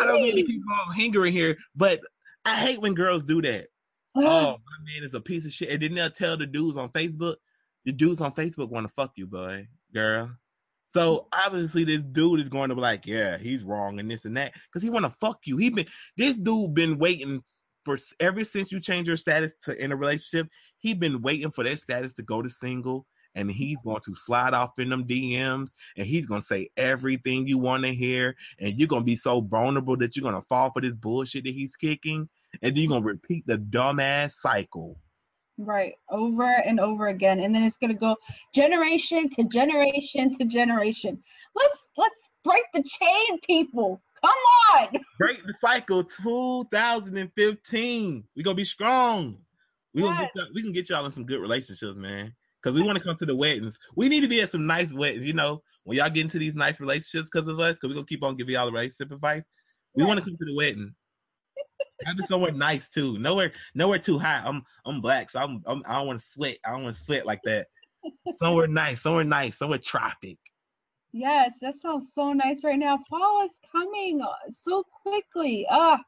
I don't mean to keep on hangering here, but I hate when girls do that. Oh, oh, my man is a piece of shit. And then they'll tell the dudes on Facebook, the dudes on Facebook want to fuck you, boy, girl. So obviously this dude is going to be like, yeah, he's wrong and this and that because he want to fuck you. He been this dude been waiting for ever since you changed your status to in a relationship, he been waiting for that status to go to single, and he's going to slide off in them DMs, and he's gonna say everything you want to hear, and you're gonna be so vulnerable that you're gonna fall for this bullshit that he's kicking, and then you're gonna repeat the dumbass cycle. Right, over and over again, and then it's gonna go generation to generation to generation. Let's let's break the chain, people. Come on. Break the cycle 2015. We're gonna be strong. We yes. get we can get y'all in some good relationships, man. Cause we want to come to the weddings. We need to be at some nice weddings, you know, when y'all get into these nice relationships because of us, because we're gonna keep on giving y'all the relationship advice. We want to come to the wedding. Have it somewhere nice too. Nowhere, nowhere too hot. I'm I'm black, so I'm, I'm I don't want to sweat. I don't want to sweat like that. somewhere nice, somewhere nice, somewhere tropic. Yes, that sounds so nice right now. Fall is coming uh, so quickly. Ah,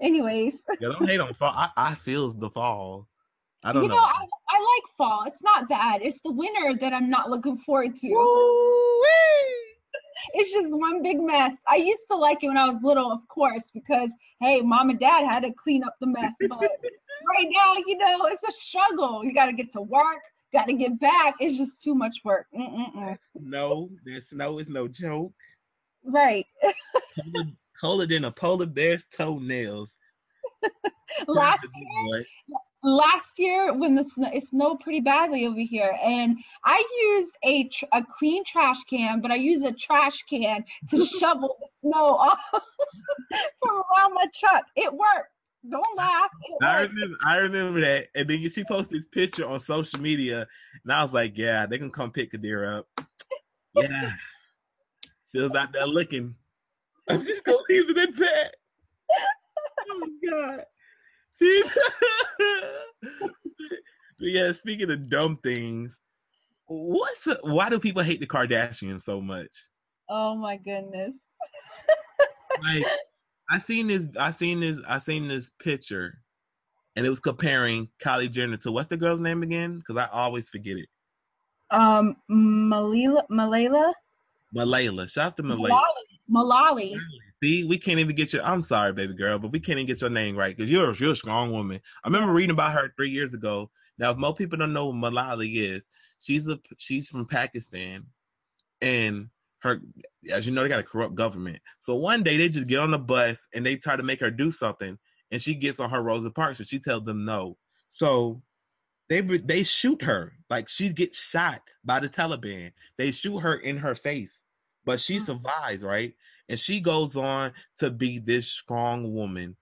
anyways. <laughs> yeah, don't hate on fall. I, I feel the fall. I don't you know. know. I, I like fall. It's not bad. It's the winter that I'm not looking forward to. Woo-wee! It's just one big mess. I used to like it when I was little, of course, because hey, mom and dad had to clean up the mess. But right now, you know, it's a struggle. You got to get to work got to get back. It's just too much work. Mm-mm-mm. No, this snow is no joke. Right. <laughs> colder, colder than a polar bear's toenails. <laughs> last year, last year when the snow it snowed pretty badly over here, and I used a tr- a clean trash can, but I used a trash can to <laughs> shovel the snow <laughs> off from around my truck. It worked. Don't laugh. I remember, I remember that. And then she posted this picture on social media, and I was like, yeah, they can come pick Ghadir up. Yeah. She was out there looking. I'm just gonna leave it at that. Oh my god. <laughs> yeah, speaking of dumb things, what's why do people hate the Kardashians so much? Oh my goodness. like I seen this I seen this I seen this picture and it was comparing Kylie Jenner to what's the girl's name again? Because I always forget it. Um Malila Malayla? Malayla. Shout out to Malayla. Malali. See, we can't even get your. I'm sorry, baby girl, but we can't even get your name right because you're you're a strong woman. I remember reading about her three years ago. Now, if most people don't know what Malali is, she's a she's from Pakistan, and her, as you know, they got a corrupt government. So one day they just get on the bus and they try to make her do something, and she gets on her Rosa Parks, and she tells them no. So they they shoot her like she gets shot by the Taliban. They shoot her in her face, but she mm. survives, right? And she goes on to be this strong woman.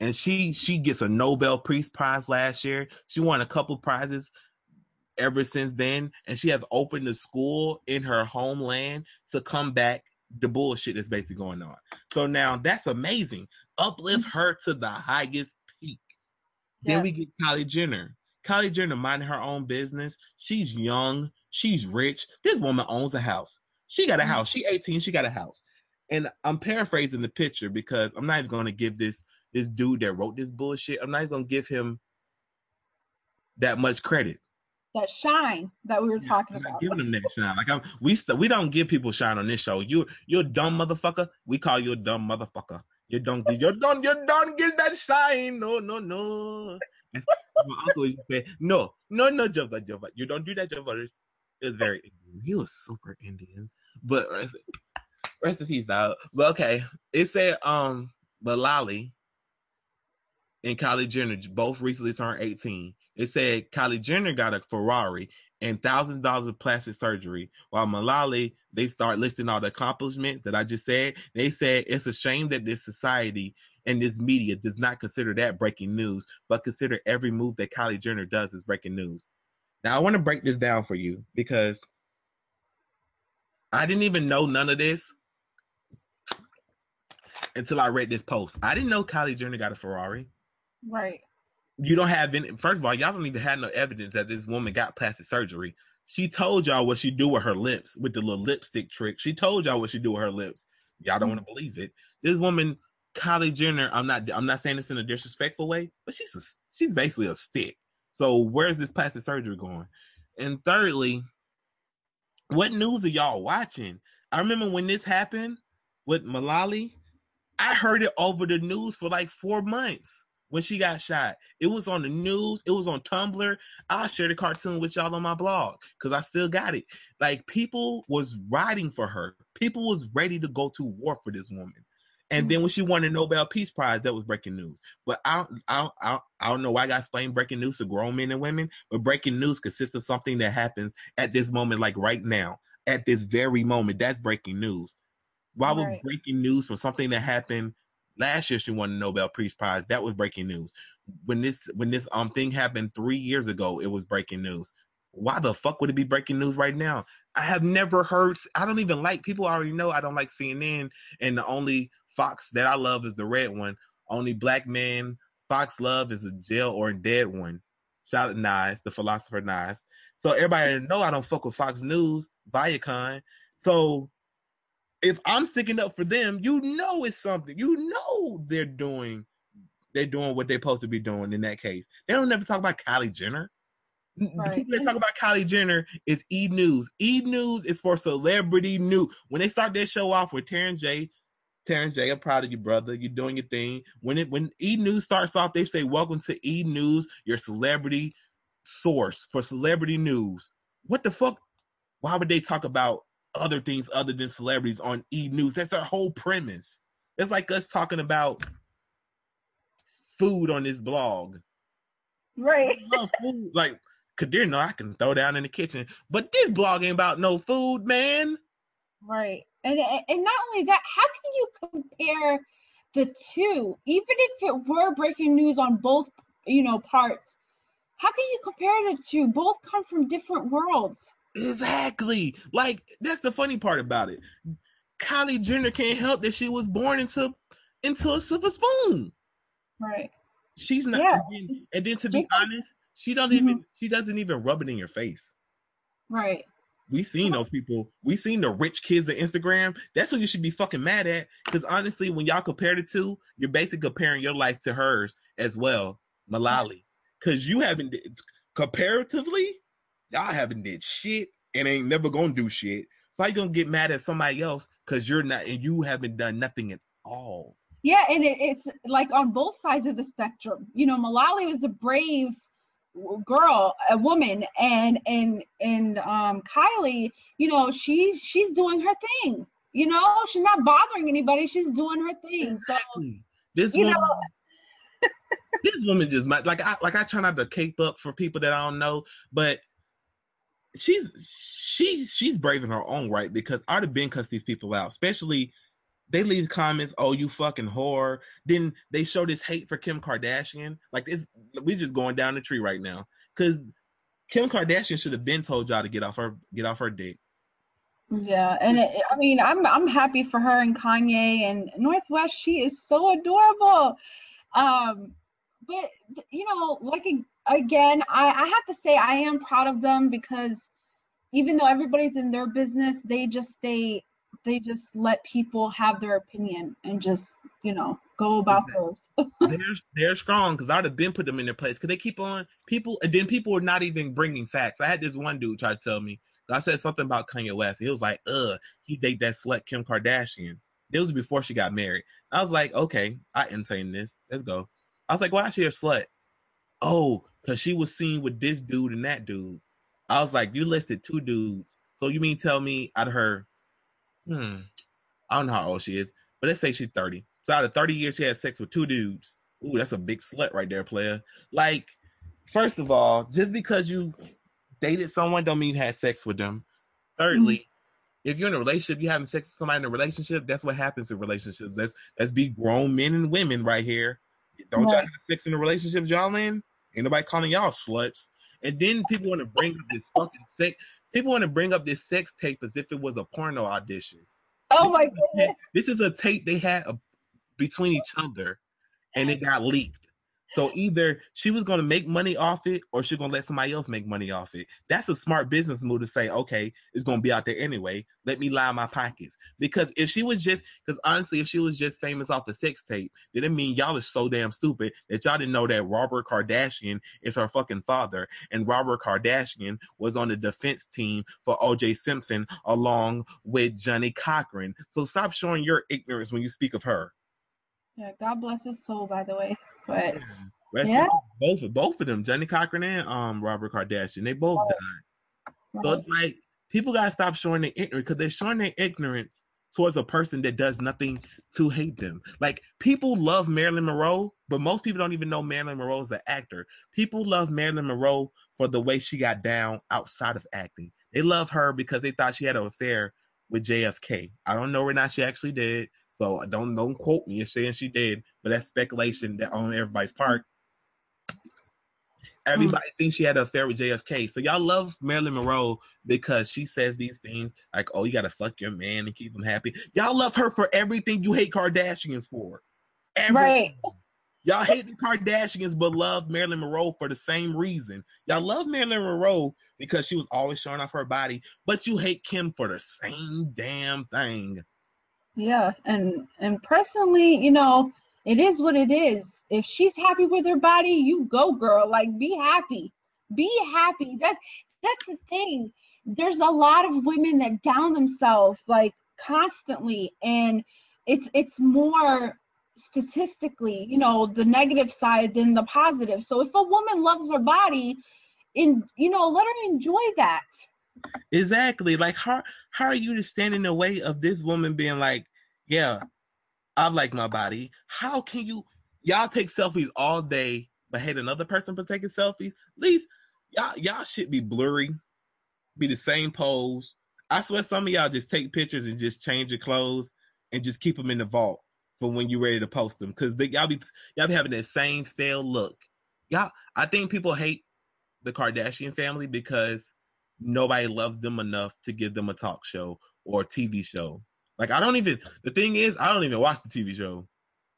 And she she gets a nobel peace prize last year. She won a couple prizes ever since then. And she has opened a school in her homeland to come back. The bullshit that's basically going on. So now that's amazing. Uplift her to the highest peak. Yes. then we get kylie jenner. Kylie jenner minding her own business. She's young. She's rich. This woman owns a house. She got a mm-hmm. house. She 18 she got a house and I'm paraphrasing the picture because I'm not even going to give this this dude that wrote this bullshit. I'm not even going to give him that much credit. That shine that we were talking I'm about. Giving him that shine. Like I'm, we st- we don't give people shine on this show. You you're a dumb motherfucker. We call you a dumb motherfucker. You don't you don't you don't get that shine. No no no. My uncle used to say, no no no Java Java. You don't do that Java. It was very Indian. He was super Indian, but uh, Rest in peace, dog. But okay, it said um Malali and Kylie Jenner both recently turned 18. It said Kylie Jenner got a Ferrari and thousand dollars of plastic surgery, while Malali they start listing all the accomplishments that I just said. They said it's a shame that this society and this media does not consider that breaking news, but consider every move that Kylie Jenner does as breaking news. Now I want to break this down for you because I didn't even know none of this until I read this post. I didn't know Kylie Jenner got a Ferrari. Right. You don't have any. First of all, y'all don't even have no evidence that this woman got plastic surgery. She told y'all what she do with her lips with the little lipstick trick. She told y'all what she do with her lips. Y'all don't want to believe it. This woman, Kylie Jenner. I'm not. I'm not saying this in a disrespectful way, but she's a, she's basically a stick. So where's this plastic surgery going? And thirdly, what news are y'all watching? I remember when this happened with Malali I heard it over the news for like four months when she got shot. It was on the news. It was on Tumblr. I'll share the cartoon with y'all on my blog because I still got it. Like people was riding for her. People was ready to go to war for this woman. And then mm-hmm. when she won the Nobel Peace Prize, that was breaking news. But I don't, I don't, I don't, I don't know why I got explained breaking news to grown men and women. But breaking news consists of something that happens at this moment, like right now, at this very moment. That's breaking news. Why right. would breaking news from something that happened last year? She won the Nobel Peace Prize. That was breaking news. When this when this um thing happened three years ago, it was breaking news. Why the fuck would it be breaking news right now? I have never heard. I don't even like. People already know I don't like CNN, and the only Fox that I love is the red one. Only black man Fox love is a jail or dead one. Shout out Nas, the philosopher Nas. So everybody know I don't fuck with Fox News, Viacom. So if I'm sticking up for them, you know it's something. You know they're doing they're doing what they're supposed to be doing in that case. They don't never talk about Kylie Jenner. Right. The people that talk about Kylie Jenner is E News. E News is for celebrity news. When they start their show off with Terrence J, Terrence J, I'm proud of you, brother. You're doing your thing. When it when E News starts off, they say, Welcome to E News, your celebrity source for celebrity news. What the fuck? Why would they talk about other things other than celebrities on E News. That's our whole premise. It's like us talking about food on this blog. Right. Love food. Like Ghadir, no, I can throw down in the kitchen, but this blog ain't about no food, man. Right. And and not only that, how can you compare the two, even if it were breaking news on both, you know, parts, how can you compare the two? Both come from different worlds. Exactly. Like that's the funny part about it. Kylie Jenner can't help that she was born into into a silver spoon. Right. She's not. Yeah. And, then, and then to be honest, she don't mm-hmm. even she doesn't even rub it in your face. Right. We seen those people. We seen the rich kids on Instagram. That's what you should be fucking mad at. Because honestly, when y'all compare the two, you're basically comparing your life to hers as well, Malali. Because you haven't comparatively, y'all haven't did shit and ain't never gonna do shit. So how you gonna get mad at somebody else because you're not and you haven't done nothing at all? Yeah, and it, it's like on both sides of the spectrum. You know, Mullally was a brave girl, a woman, and and and um, Kylie, you know, she's she's doing her thing. You know, she's not bothering anybody. She's doing her thing. Exactly. So this woman, <laughs> this woman just might like I like I try not to cape up for people that I don't know, but she's she she's brave in her own right because I'd have been cussed these people out, especially they leave comments, oh you fucking whore. Then they show this hate for Kim Kardashian. Like this, we just going down the tree right now because Kim Kardashian should have been told y'all to get off her get off her dick. Yeah, and it, I mean, I'm I'm happy for her and Kanye and North West. She is so adorable. Um, but you know, like again, I, I have to say I am proud of them because even though everybody's in their business, they just stay they just let people have their opinion and just you know go about those. <laughs> they're they're strong because I'd have been put them in their place because they keep on people and then people are not even bringing facts. I had this one dude try to tell me I said something about Kanye West. He was like, "Uh, he date that slut Kim Kardashian." It was before she got married. I was like, "Okay, I entertain this. Let's go." I was like, "Why is she a slut?" Oh, because she was seen with this dude and that dude. I was like, "You listed two dudes, so you mean tell me out of her hmm, I don't know how old she is, but let's say she's 30. So out of 30 years, she had sex with two dudes. Ooh, that's a big slut right there, player. Like, first of all, just because you dated someone don't mean you had sex with them. Thirdly, mm-hmm. if you're in a relationship, you're having sex with somebody in a relationship, that's what happens in relationships. Let's let's be grown men and women right here. Don't y'all have sex in the relationships y'all in? Ain't nobody calling y'all sluts. And then people want to bring up this fucking sex. People want to bring up this sex tape as if it was a porno audition. Oh my god! This is a tape they had a, between each other, and it got leaked. So either she was going to make money off it or she's going to let somebody else make money off it. That's a smart business move to say, okay, it's going to be out there anyway. Let me line my pockets. Because if she was just, because honestly, if she was just famous off the sex tape, then it mean y'all is so damn stupid that y'all didn't know that Robert Kardashian is her fucking father. And Robert Kardashian was on the defense team for OJ Simpson along with Johnnie Cochran. So stop showing your ignorance when you speak of her. Yeah, God bless his soul, by the way. <laughs> But yeah, yeah. both of both of them, Johnnie Cochran and um Robert Kardashian, they both died. Right. So it's like people gotta stop showing their ignorance because they're showing their ignorance towards a person that does nothing to hate them. Like people love Marilyn Monroe, but most people don't even know Marilyn Monroe is the actor. People love Marilyn Monroe for the way she got down outside of acting. They love her because they thought she had an affair with JFK. I don't know or not she actually did. So don't don't quote me as saying she did, but that's speculation that on everybody's part. Everybody mm. thinks she had an affair with JFK. So y'all love Marilyn Monroe because she says these things like, "Oh, you gotta fuck your man and keep him happy." Y'all love her for everything you hate Kardashians for. Everything. Right. Y'all hate the Kardashians, but love Marilyn Monroe for the same reason. Y'all love Marilyn Monroe because she was always showing off her body, but you hate Kim for the same damn thing. Yeah, and and personally, you know, it is what it is. If she's happy with her body, you go, girl. Like, be happy. Be happy. That that's the thing. There's a lot of women that down themselves like constantly, and it's it's more statistically, you know, the negative side than the positive. So if a woman loves her body, in you know, let her enjoy that. Exactly. Like how how are you to stand in the way of this woman being like, yeah, I like my body. How can you y'all take selfies all day but hate another person for taking selfies? At least y'all y'all should be blurry, be the same pose. I swear some of y'all just take pictures and just change your clothes and just keep them in the vault for when you're ready to post them because y'all be y'all be having that same stale look. Y'all, I think people hate the Kardashian family because nobody loves them enough to give them a talk show or a TV show. Like I don't even. The thing is, I don't even watch the TV show.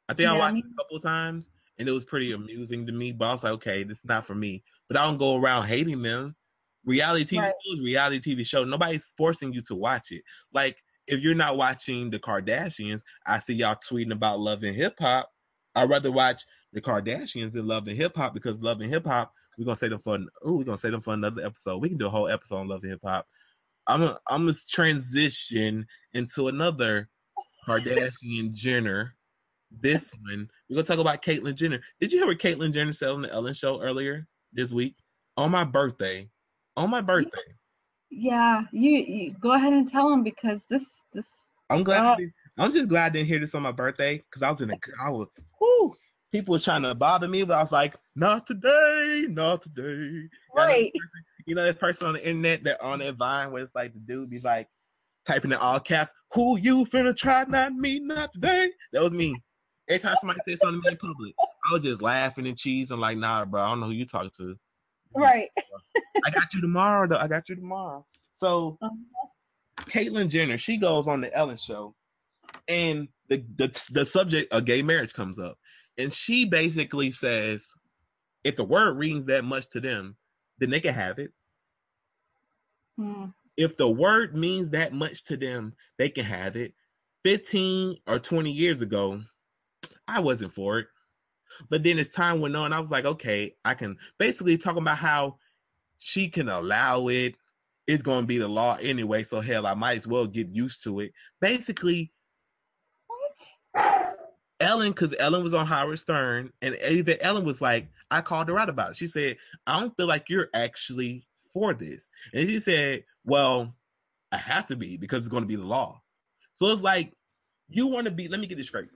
I think yeah, I watched it a couple times and it was pretty amusing to me. But I was like, okay, this is not for me. But I don't go around hating them. Reality TV right. shows, reality TV show. Nobody's forcing you to watch it. Like if you're not watching the Kardashians, I see y'all tweeting about love and hip hop. I'd rather watch the Kardashians than love and hip hop because love and hip hop, we're gonna say them for oh, we're gonna say them for another episode. We can do a whole episode on love and hip hop. I'm a, I'm gonna transition into another Kardashian <laughs> Jenner. This one, we're gonna talk about Caitlyn Jenner. Did you hear what Caitlyn Jenner said on the Ellen Show earlier this week? On my birthday, on my birthday. Yeah, you, you go ahead and tell him because this this. I'm glad. Uh, I'm just glad I didn't hear this on my birthday because I was in a. I was. Whoo, people were trying to bother me, but I was like, not today, not today. Right. <laughs> You know, that person on the internet that on that Vine where it's like the dude be like typing in all caps, "Who you finna try? Not me, not today." That was me. Every time somebody said something to me in public, I was just laughing and cheesing like, "Nah, bro, I don't know who you talking to." Right. <laughs> I got you tomorrow, though. I got you tomorrow. So, uh-huh. Caitlyn Jenner, she goes on the Ellen Show, and the, the the subject of gay marriage comes up, and she basically says, if the word means that much to them, then they can have it. Hmm. If the word means that much to them, they can have it. 15 or 20 years ago, I wasn't for it. But then as time went on, I was like, okay, I can basically talk about how she can allow it. It's going to be the law anyway. So hell, I might as well get used to it. Basically, Ellen, because Ellen was on Howard Stern, and even Ellen was like, I called her out about it. She said, I don't feel like you're actually for this. And she said, Well, I have to be because it's going to be the law. So it's like, you want to be, let me get this straight.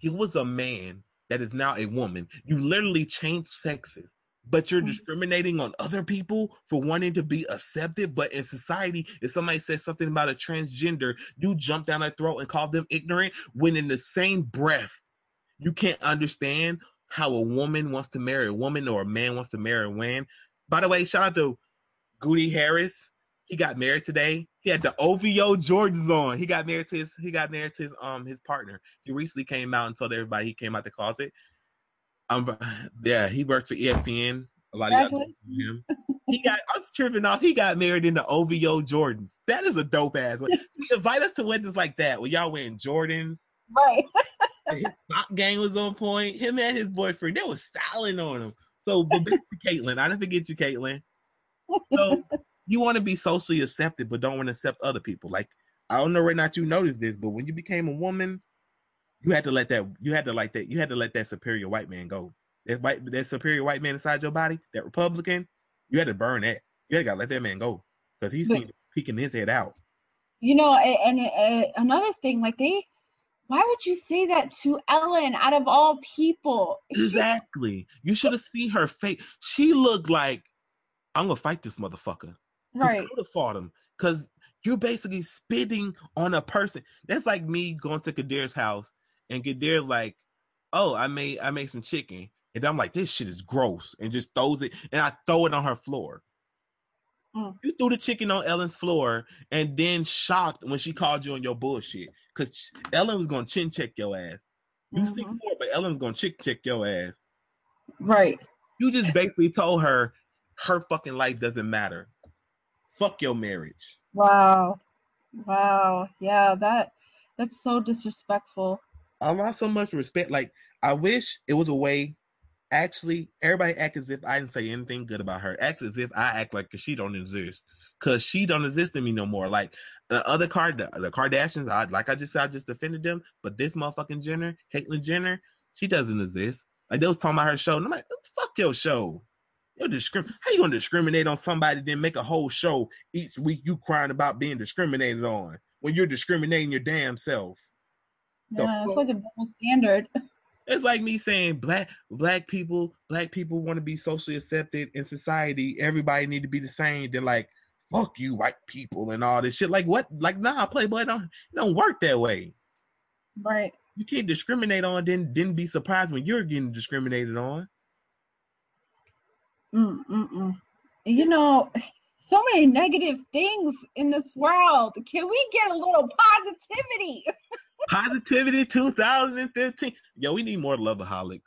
You was a man that is now a woman. You literally changed sexes, but you're mm-hmm. discriminating on other people for wanting to be accepted. But in society, if somebody says something about a transgender, you jump down their throat and call them ignorant when in the same breath, you can't understand how a woman wants to marry a woman or a man wants to marry a man. By the way, shout out to Goody Harris. He got married today. He had the OVO Jordans on. He got married to his he got married to his um his partner. He recently came out and told everybody he came out the closet. Um <sighs> yeah, he works for ESPN. A lot of y'all him. He got I was tripping off. He got married in the OVO Jordans. That is a dope ass one. <laughs> See, invite us to weddings like that where y'all wearing Jordans. Right. <laughs> his game was on point. Him and his boyfriend, they was styling on him. So but back to Caitlyn. I didn't forget you, Caitlyn. So <laughs> you want to be socially accepted, but don't want to accept other people. Like I don't know right now you noticed this, but when you became a woman, you had to let that you had to like that you had to let that superior white man go. That white that superior white man inside your body, that Republican, you had to burn that. You had to let that man go because he's seen peeking his head out. You know, and, and, and another thing, like they, why would you say that to Ellen out of all people? Exactly. You should have seen her face. She looked like I'm gonna fight this motherfucker. Right. I would have fought him because you're basically spitting on a person. That's like me going to Ghadir's house and Ghadir like, oh, I made I made some chicken. And I'm like, this shit is gross, and just throws it, and I throw it on her floor. Mm. You threw the chicken on Ellen's floor, and then shocked when she called you on your bullshit, because Ellen was gonna chin check your ass. You mm-hmm. six four, but Ellen's gonna chick check your ass. Right. You just basically told her her fucking life doesn't matter. Fuck your marriage. Wow. Wow. Yeah, that that's so disrespectful. I lost so much respect. Like, I wish it was a way. Actually, everybody act as if I didn't say anything good about her. Act as if I act like she don't exist, cause she don't exist to me no more. Like the other card, the Kardashians, I like I just said, I just defended them. But this motherfucking Jenner, Caitlyn Jenner, she doesn't exist. Like they was talking about her show, and I'm like, fuck your show. You're discrim- How you gonna discriminate on somebody then make a whole show each week you crying about being discriminated on when you're discriminating your damn self? Yeah, it's like a double standard. <laughs> It's like me saying black black people black people want to be socially accepted in society. Everybody need to be the same. Then like fuck you white people and all this shit. Like what? Like nah, Playboy don't don't work that way. Right. You can't discriminate on, then then be surprised when you're getting discriminated on. Mm-mm-mm. You know, <laughs> so many negative things in this world. Can we get a little positivity? <laughs> Positivity 2015. Yo, we need more loveaholics.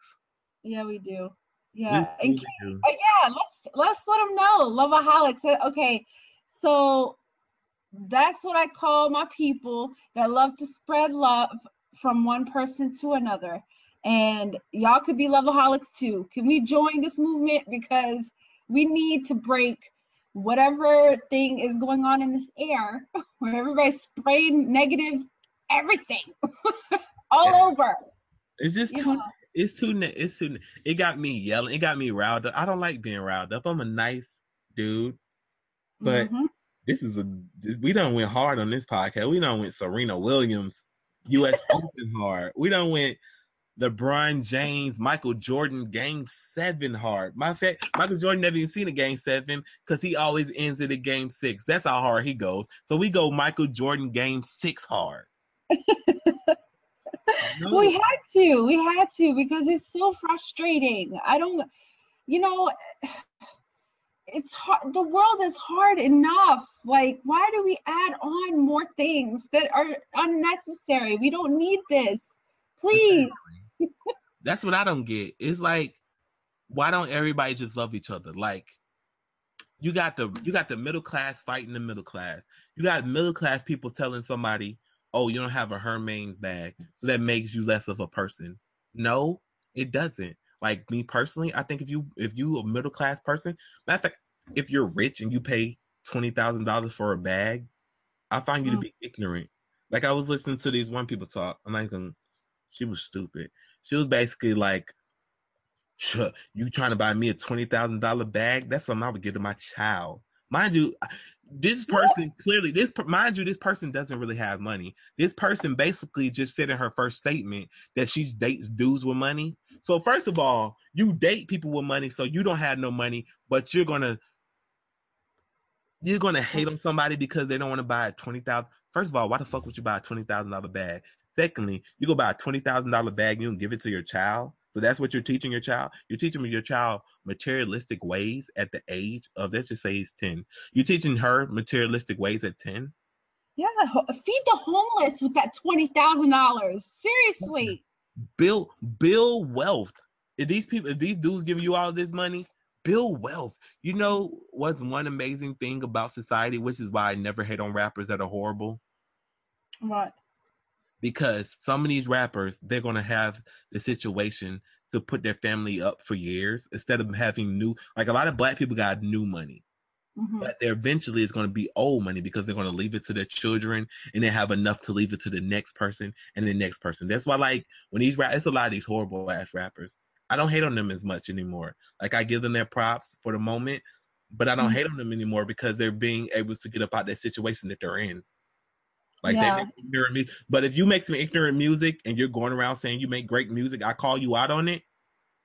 Yeah, we do. Yeah, we, and do. Uh, yeah, let's let's let them know, loveaholics. Uh, okay, so that's what I call my people that love to spread love from one person to another. And y'all could be loveaholics too. Can we join this movement because we need to break whatever thing is going on in this air <laughs> where everybody's spraying negative everything <laughs> all yeah. over. It's just you too. Know. It's too. It's too. It got me yelling. It got me riled up. I don't like being riled up. I'm a nice dude, but mm-hmm. this is a. This, we don't went hard on this podcast. We don't went Serena Williams, U.S. <laughs> Open hard. We don't went LeBron James, Michael Jordan, game seven hard. My fact, Michael Jordan never even seen a game seven because he always ends it at game six. That's how hard he goes. So we go Michael Jordan game six hard. No. We had to. We had to because it's so frustrating. I don't, you know, it's hard. The world is hard enough. Like, why do we add on more things that are unnecessary? We don't need this. Please. That's what I don't get. It's like, why don't everybody just love each other? Like, you got the you got the middle class fighting the middle class. You got middle class people telling somebody, "Oh, you don't have a Hermes bag, so that makes you less of a person." No, it doesn't. Like me personally, I think if you if you a middle class person, matter of fact, if you're rich and you pay twenty thousand dollars for a bag, I find you mm. to be ignorant. Like I was listening to these one people talk. I'm like, she was stupid. She was basically like, "You trying to buy me a twenty thousand dollar bag? That's something I would give to my child." Mind you, this person clearly this mind you this person doesn't really have money. This person basically just said in her first statement that she dates dudes with money. So first of all you date people with money so you don't have no money but you're gonna you're gonna hate on somebody because they don't want to buy a 20000 first of all why the fuck would you buy a $20000 bag? Secondly, you go buy a twenty thousand dollar bag, you can give it to your child. So that's what you're teaching your child. You're teaching your child materialistic ways at the age of let's just say he's ten. You're teaching her materialistic ways at ten. Yeah, feed the homeless with that twenty thousand dollars. Seriously. Build build wealth. If these people, if these dudes giving you all this money, build wealth. You know what's one amazing thing about society, which is why I never hate on rappers that are horrible. What? Because some of these rappers they're going to have the situation to put their family up for years instead of having new like a lot of black people got new money mm-hmm. but there eventually is going to be old money because they're going to leave it to their children and they have enough to leave it to the next person and the next person that's why like when these rap it's a lot of these horrible ass rappers i don't hate on them as much anymore like i give them their props for the moment but i don't mm-hmm. hate on them anymore because they're being able to get up out that situation that they're in like yeah. they make ignorant music. But if you make some ignorant music and you're going around saying you make great music, I call you out on it.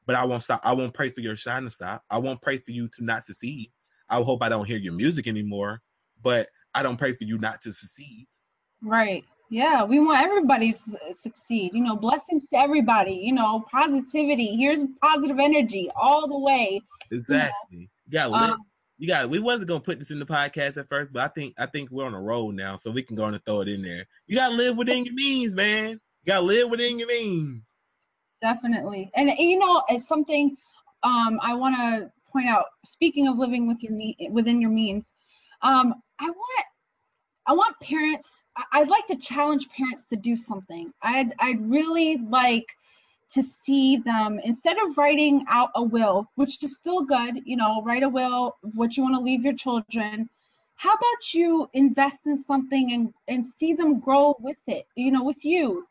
But I won't stop. I won't pray for your shine to stop. I won't pray for you to not succeed. I hope I don't hear your music anymore. But I don't pray for you not to succeed. Right. Yeah, we want everybody to succeed. You know, blessings to everybody. You know, positivity. Here's positive energy all the way. Exactly. You, know? you um, you got we wasn't gonna put this in the podcast at first, but I think I think we're on a roll now, so we can go and throw it in there. You gotta live within your means, man. You gotta live within your means. Definitely, and you know, it's something um, I want to point out. Speaking of living with your me- within your means, um, I want I want parents. I'd like to challenge parents to do something. I'd I'd really like to see them instead of writing out a will, which is still good, you know, write a will of what you want to leave your children. How about you invest in something and, and see them grow with it, you know, with you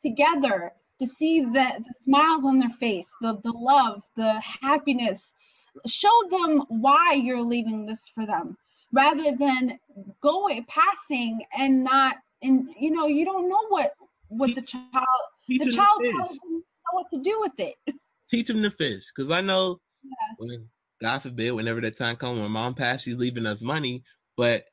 together to see the, the smiles on their face, the, the love, the happiness. Show them why you're leaving this for them rather than going passing and not and you know you don't know what what the child the child tells them know what to do with it. <laughs> Teach them to fish, because I know yeah. when God forbid, whenever that time comes, my mom passed, she's leaving us money. But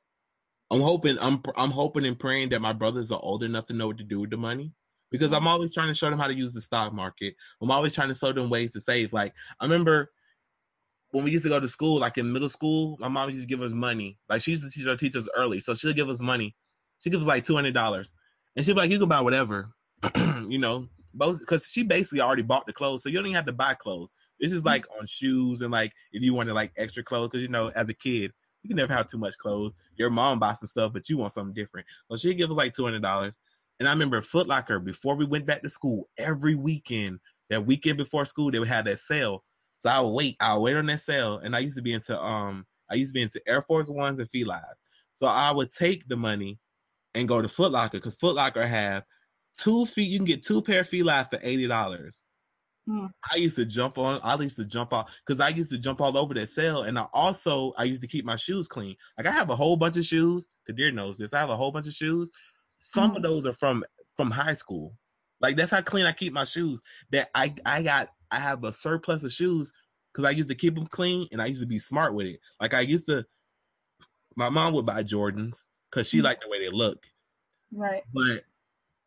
I'm hoping, I'm I'm hoping and praying that my brothers are old enough to know what to do with the money. because I'm always trying to show them how to use the stock market. I'm always trying to show them ways to save. Like I remember when we used to go to school, like in middle school, my mom used to give us money. Like she used to teach our teachers early, so she'll give us money. She gives us like two hundred dollars, and she'll be like, "You can buy whatever," <clears throat> you know, both because she basically already bought the clothes, so you don't even have to buy clothes. This is like on shoes and like if you wanted like extra clothes, because you know, as a kid, you can never have too much clothes. Your mom buys some stuff, but you want something different. So she give us like two hundred dollars, and I remember Foot Locker before we went back to school every weekend. That weekend before school, they would have that sale. So I would wait. I would wait on that sale, and I used to be into um, I used to be into Air Force Ones and Filas. So I would take the money and go to Foot Locker because Foot Locker have two feet. You can get two pair of Filas for eighty dollars. Mm. I used to jump on. I used to jump off because I used to jump all over that sale, and I also I used to keep my shoes clean. Like I have a whole bunch of shoes. Ghadir knows this. I have a whole bunch of shoes. Some mm. of those are from from high school. Like that's how clean I keep my shoes. That I I got I have a surplus of shoes because I used to keep them clean and I used to be smart with it. Like I used to. My mom would buy Jordans because she mm. liked the way they look. Right. But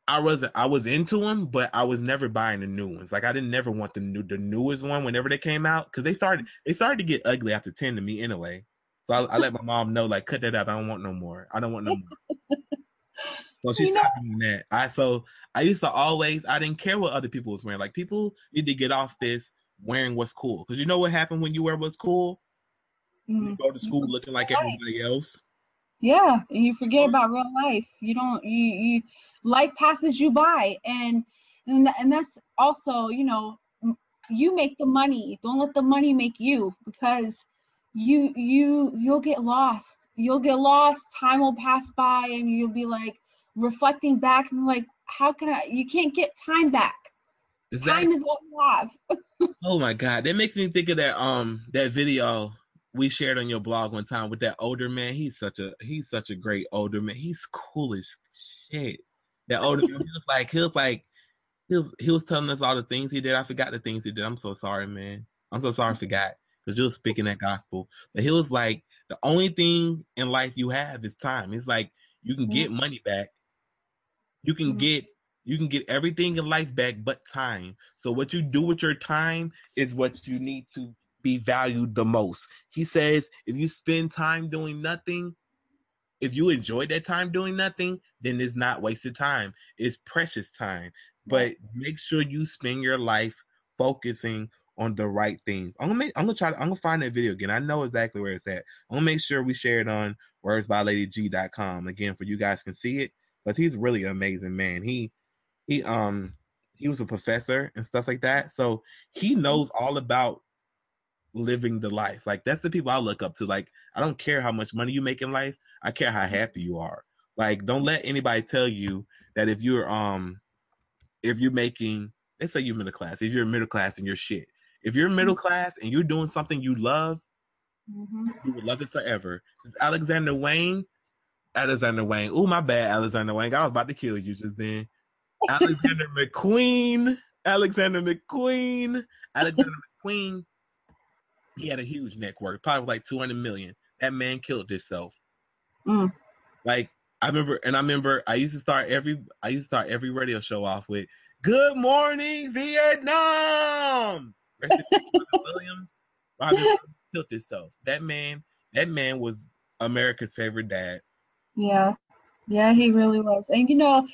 I wasn't I was into them, but I was never buying the new ones. Like I didn't never want the new the newest one whenever they came out because they started they started to get ugly after ten to me anyway. So I, I let my mom know like cut that out. I don't want no more. I don't want no more. <laughs> so she stopped doing that. I so I used to always I didn't care what other people was wearing. Like people need to get off this wearing what's cool because you know what happened when you wear what's cool. Mm-hmm. You go to school looking like everybody else. Yeah, and you forget about real life. You don't you you life passes you by and and, and that's also, you know, you make the money. Don't let the money make you because you you you'll get lost. You'll get lost. Time will pass by and you'll be like reflecting back and like how can I you can't get time back. Is time that, is what you have. <laughs> oh my god, that makes me think of that um that video we shared on your blog one time with that older man. He's such a he's such a great older man. He's cool as shit. That older man, he was like he was like he was he was telling us all the things he did. I forgot the things he did. I'm so sorry, man. I'm so sorry I forgot because you was speaking that gospel. But he was like, the only thing in life you have is time. It's like you can get mm-hmm. money back. You can mm-hmm. get you can get everything in life back but time. So what you do with your time is what you need to be valued the most. He says if you spend time doing nothing, if you enjoy that time doing nothing, then it's not wasted time. It's precious time. But make sure you spend your life focusing on the right things. I'm gonna make, I'm gonna try to, I'm gonna find that video again. I know exactly where it's at. I'm gonna make sure we share it on wordsbyladyg.com again for you guys can see it. But he's really an amazing man. He he um he was a professor and stuff like that. So he knows all about living the life. Like that's the people I look up to. Like I don't care how much money you make in life. I care how happy you are. Like don't let anybody tell you that if you're um if you're making let's say you're middle class, if you're middle class and you're shit. If you're middle mm-hmm. class and you're doing something you love, mm-hmm. you will love it forever. Because Alexander Wang, Alexander Wang. Oh my bad, Alexander Wang. I was about to kill you just then. <laughs> Alexander McQueen. Alexander McQueen. Alexander McQueen he had a huge network, probably like 200 million. That man killed himself. Mm. Like I remember, and I remember I used to start every I used to start every radio show off with "Good Morning Vietnam." <laughs> Williams, Robin killed himself. That man, that man was America's favorite dad. Yeah, yeah, he really was. And you know,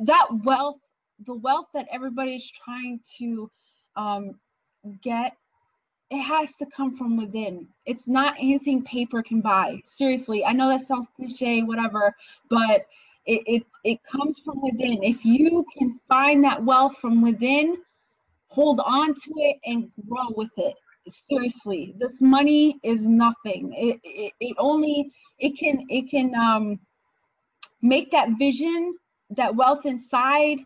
that wealth, the wealth that everybody's trying to um, get it has to come from within. It's not anything paper can buy. Seriously, I know that sounds cliche, whatever, but it, it, it comes from within. If you can find that wealth from within, hold on to it and grow with it. Seriously, this money is nothing. It, it, it only it can it can um make that vision, that wealth inside,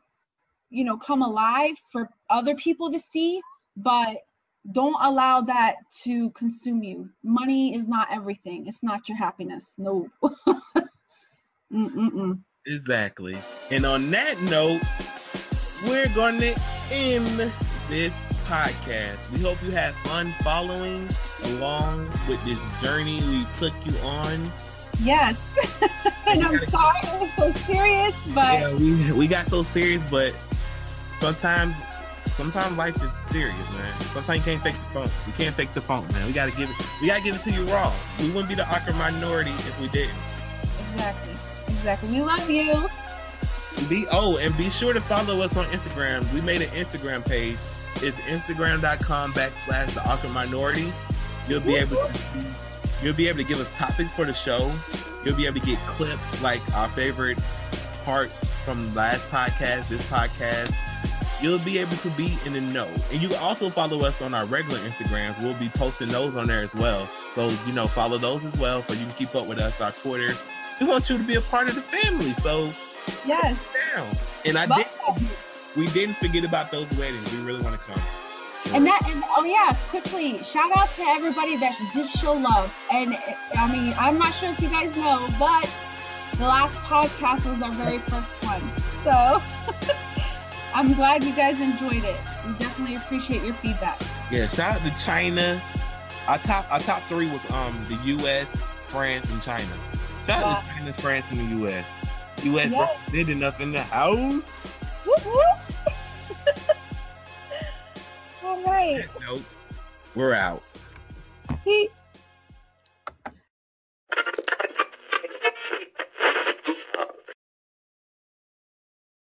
you know, come alive for other people to see, but don't allow that to consume you. Money is not everything. It's not your happiness. No. <laughs> exactly. And on that note, we're going to end this podcast. We hope you had fun following along with this journey we took you on. Yes. <laughs> and I'm sorry I was so serious, but yeah, we, we got so serious, but sometimes sometimes life is serious, man. Sometimes you can't fake the phone. You can't fake the phone, man. We gotta give it. We gotta give it to you raw. We wouldn't be the awkward minority if we didn't. Exactly. Exactly. We love you. Be oh, and be sure to follow us on Instagram. We made an Instagram page. It's instagram.com backslash the awkward minority. You'll be able to you'll be able to give us topics for the show. You'll be able to get clips like our favorite parts from last podcast, this podcast. You'll be able to be in the know. And you can also follow us on our regular Instagrams. We'll be posting those on there as well. So, you know, follow those as well so you can keep up with us, our Twitter. We want you to be a part of the family. So Yes. down. And I did we didn't forget about those weddings. We really want to come. And that, and oh yeah, quickly, shout out to everybody that did show love. And I mean, I'm not sure if you guys know, but the last podcast was our very first one. So <laughs> I'm glad you guys enjoyed it. We definitely appreciate your feedback. Yeah, shout out to China. Our top our top three was um the U.S., France, and China. Shout wow. out to China, France, and the U.S. U.S. Yes. enough in the house. Whoop, whoop. <laughs> All right. Nope. We're out. Peace.